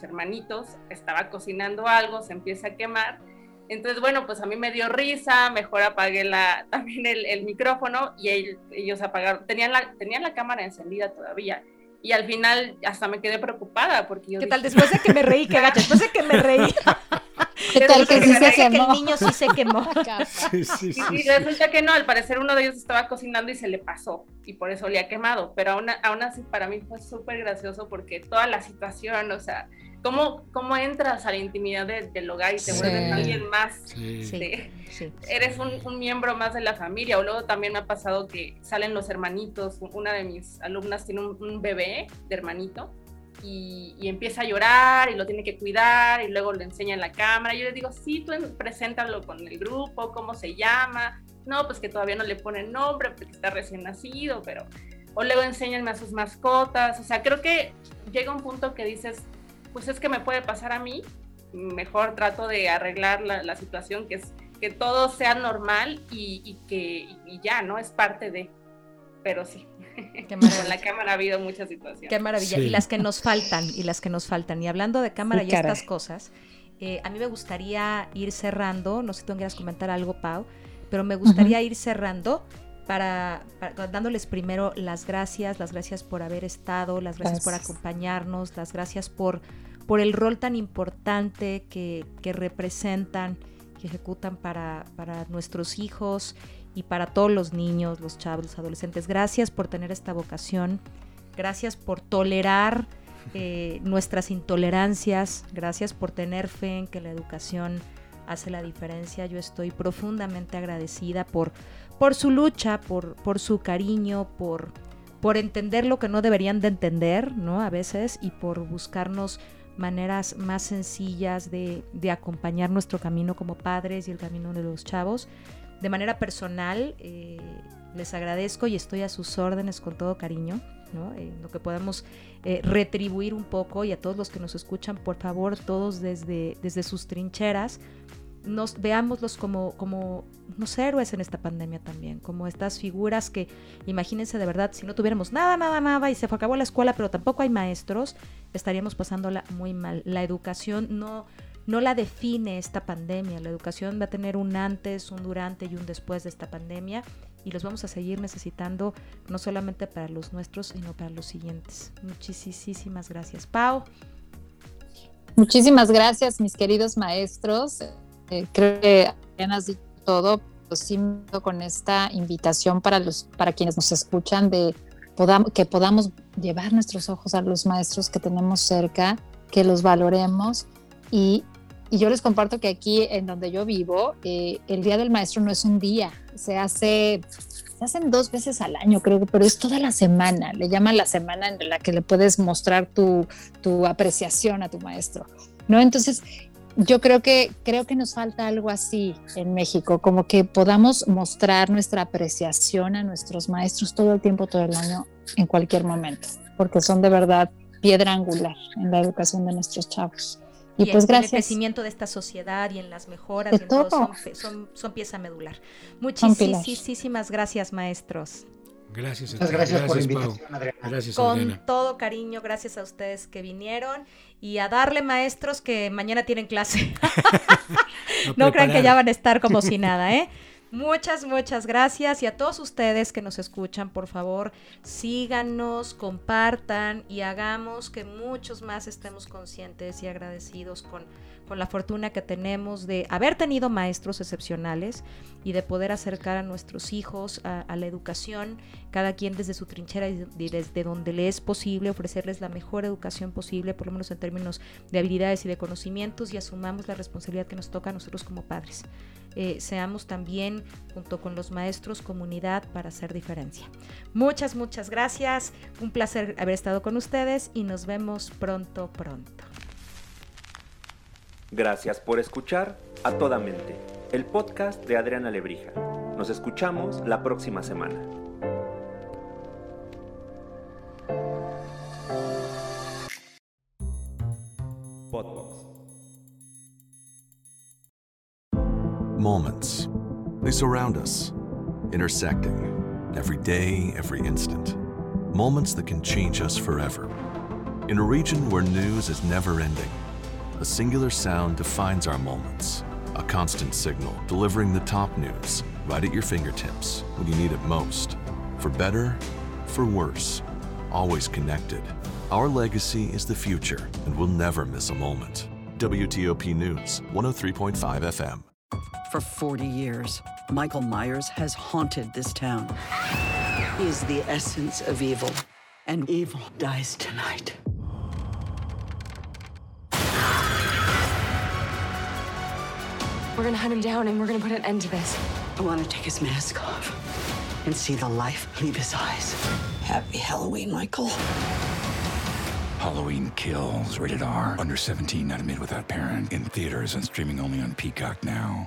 S6: hermanitos estaba cocinando algo, se empieza a quemar. Entonces, bueno, pues a mí me dio risa, mejor apagué la, [laughs] también el, micrófono y ellos apagaron, tenían la, tenían la cámara encendida todavía y al final hasta me quedé preocupada porque yo
S4: ¿Qué tal después de que me reí? ¿Qué gacho? Después de que me reí.
S8: ¿Qué tal que, sí se quemó?
S4: que el niño sí se quemó. [laughs]
S6: Sí, sí, sí, y, resulta que no, al parecer uno de ellos estaba cocinando y se le pasó y por eso le ha quemado, pero aún, aún así para mí fue súper gracioso porque toda la situación, o sea, cómo, cómo entras a la intimidad del hogar y te vuelves alguien más. eres un, miembro más de la familia. O luego también me ha pasado que salen los hermanitos. Una de mis alumnas tiene un, bebé de hermanito. Y, empieza a llorar y lo tiene que cuidar y luego le enseña en la cámara. Yo le digo, sí, tú preséntalo con el grupo, cómo se llama. No, pues que todavía no le ponen nombre porque está recién nacido, pero... O luego enséñanme a sus mascotas. O sea, creo que llega un punto que dices, pues es que me puede pasar a mí mejor trato de arreglar la, situación, que es que todo sea normal y, que ya, ¿no? Es parte de, pero sí. Qué Con la cámara ha habido muchas situaciones.
S4: Qué maravilla. Y las que nos faltan, y las que nos faltan. Y hablando de cámara y estas cosas, eh, a mí me gustaría ir cerrando, no sé si tú quieras comentar algo, Pau, pero me gustaría ir cerrando para, dándoles primero las gracias, las gracias por haber estado, las gracias, por acompañarnos, las gracias por, por el rol tan importante que, que representan, que ejecutan para, para nuestros hijos y para todos los niños, los chavos, los adolescentes. Gracias por tener esta vocación, gracias por tolerar eh, [laughs] nuestras intolerancias, gracias por tener fe en que la educación hace la diferencia. Yo estoy profundamente agradecida por, por su lucha, por, por su cariño, por, por entender lo que no deberían de entender, ¿no? A veces, y por buscarnos maneras más sencillas de, de acompañar nuestro camino como padres y el camino de los chavos. De manera personal, eh, les agradezco y estoy a sus órdenes con todo cariño, ¿no? lo que podemos eh, retribuir un poco y a todos los que nos escuchan, por favor, todos desde, desde sus trincheras, nos veámoslos como, como unos héroes en esta pandemia también, como estas figuras que, imagínense de verdad, si no tuviéramos nada, nada, nada y se acabó la escuela, pero tampoco hay maestros, estaríamos pasándola muy mal. La educación no, no la define esta pandemia, la educación va a tener un antes, un durante y un después de esta pandemia y los vamos a seguir necesitando no solamente para los nuestros, sino para los siguientes. Muchísimas gracias. Pau.
S8: Muchísimas gracias, mis queridos maestros. Eh, creo que has dicho todo, pues sí, con esta invitación para, los, para quienes nos escuchan de podamos, que podamos llevar nuestros ojos a los maestros que tenemos cerca, que los valoremos y, y yo les comparto que aquí en donde yo vivo, eh, el Día del Maestro no es un día, se hace se hacen dos veces al año, creo, pero es toda la semana. Le llaman la semana en la que le puedes mostrar tu, tu apreciación a tu maestro. ¿no? Entonces, yo creo que, creo que nos falta algo así en México, como que podamos mostrar nuestra apreciación a nuestros maestros todo el tiempo, todo el año, en cualquier momento, porque son de verdad piedra angular en la educación de nuestros chavos.
S4: Y, pues gracias. En el crecimiento de esta sociedad y en las mejoras y todo. son, son, pieza medular. Muchísimas gracias, maestros.
S7: Gracias,
S5: Muchas gracias, por la invitación, Adriana.
S7: Gracias,
S4: Con todo cariño, gracias a ustedes que vinieron y a darle maestros que mañana tienen clase. [laughs] [laughs] no crean que ya van a estar como si [laughs] nada, ¿eh? Muchas, muchas gracias y a todos ustedes que nos escuchan, por favor, síganos, compartan y hagamos que muchos más estemos conscientes y agradecidos con, con la fortuna que tenemos de haber tenido maestros excepcionales y de poder acercar a nuestros hijos a, la educación, cada quien desde su trinchera y desde donde le es posible ofrecerles la mejor educación posible, por lo menos en términos de habilidades y de conocimientos y asumamos la responsabilidad que nos toca a nosotros como padres. Eh, seamos también, junto con los maestros, comunidad para hacer diferencia. Muchas, muchas gracias. Un placer haber estado con ustedes y nos vemos pronto, pronto.
S3: Gracias por escuchar a toda mente, el podcast de Adriana Lebrija. Nos escuchamos la próxima semana.
S2: Moments. They surround us, intersecting every day, every instant. Moments that can change us forever. In a region where news is never ending, a singular sound defines our moments. A constant signal delivering the top news right at your fingertips when you need it most. For better, for worse, always connected. Our legacy is the future, and we'll never miss a moment. WTOP News, 103.5 FM.
S9: For 40 years, Michael Myers has haunted this town. He is the essence of evil, and evil dies tonight.
S10: We're gonna hunt him down and we're gonna put an end to this.
S9: I wanna take his mask off and see the life leave his eyes. Happy Halloween, Michael.
S11: Halloween Kills, rated R. Under 17, not admitted without parent. In theaters and streaming only on Peacock now.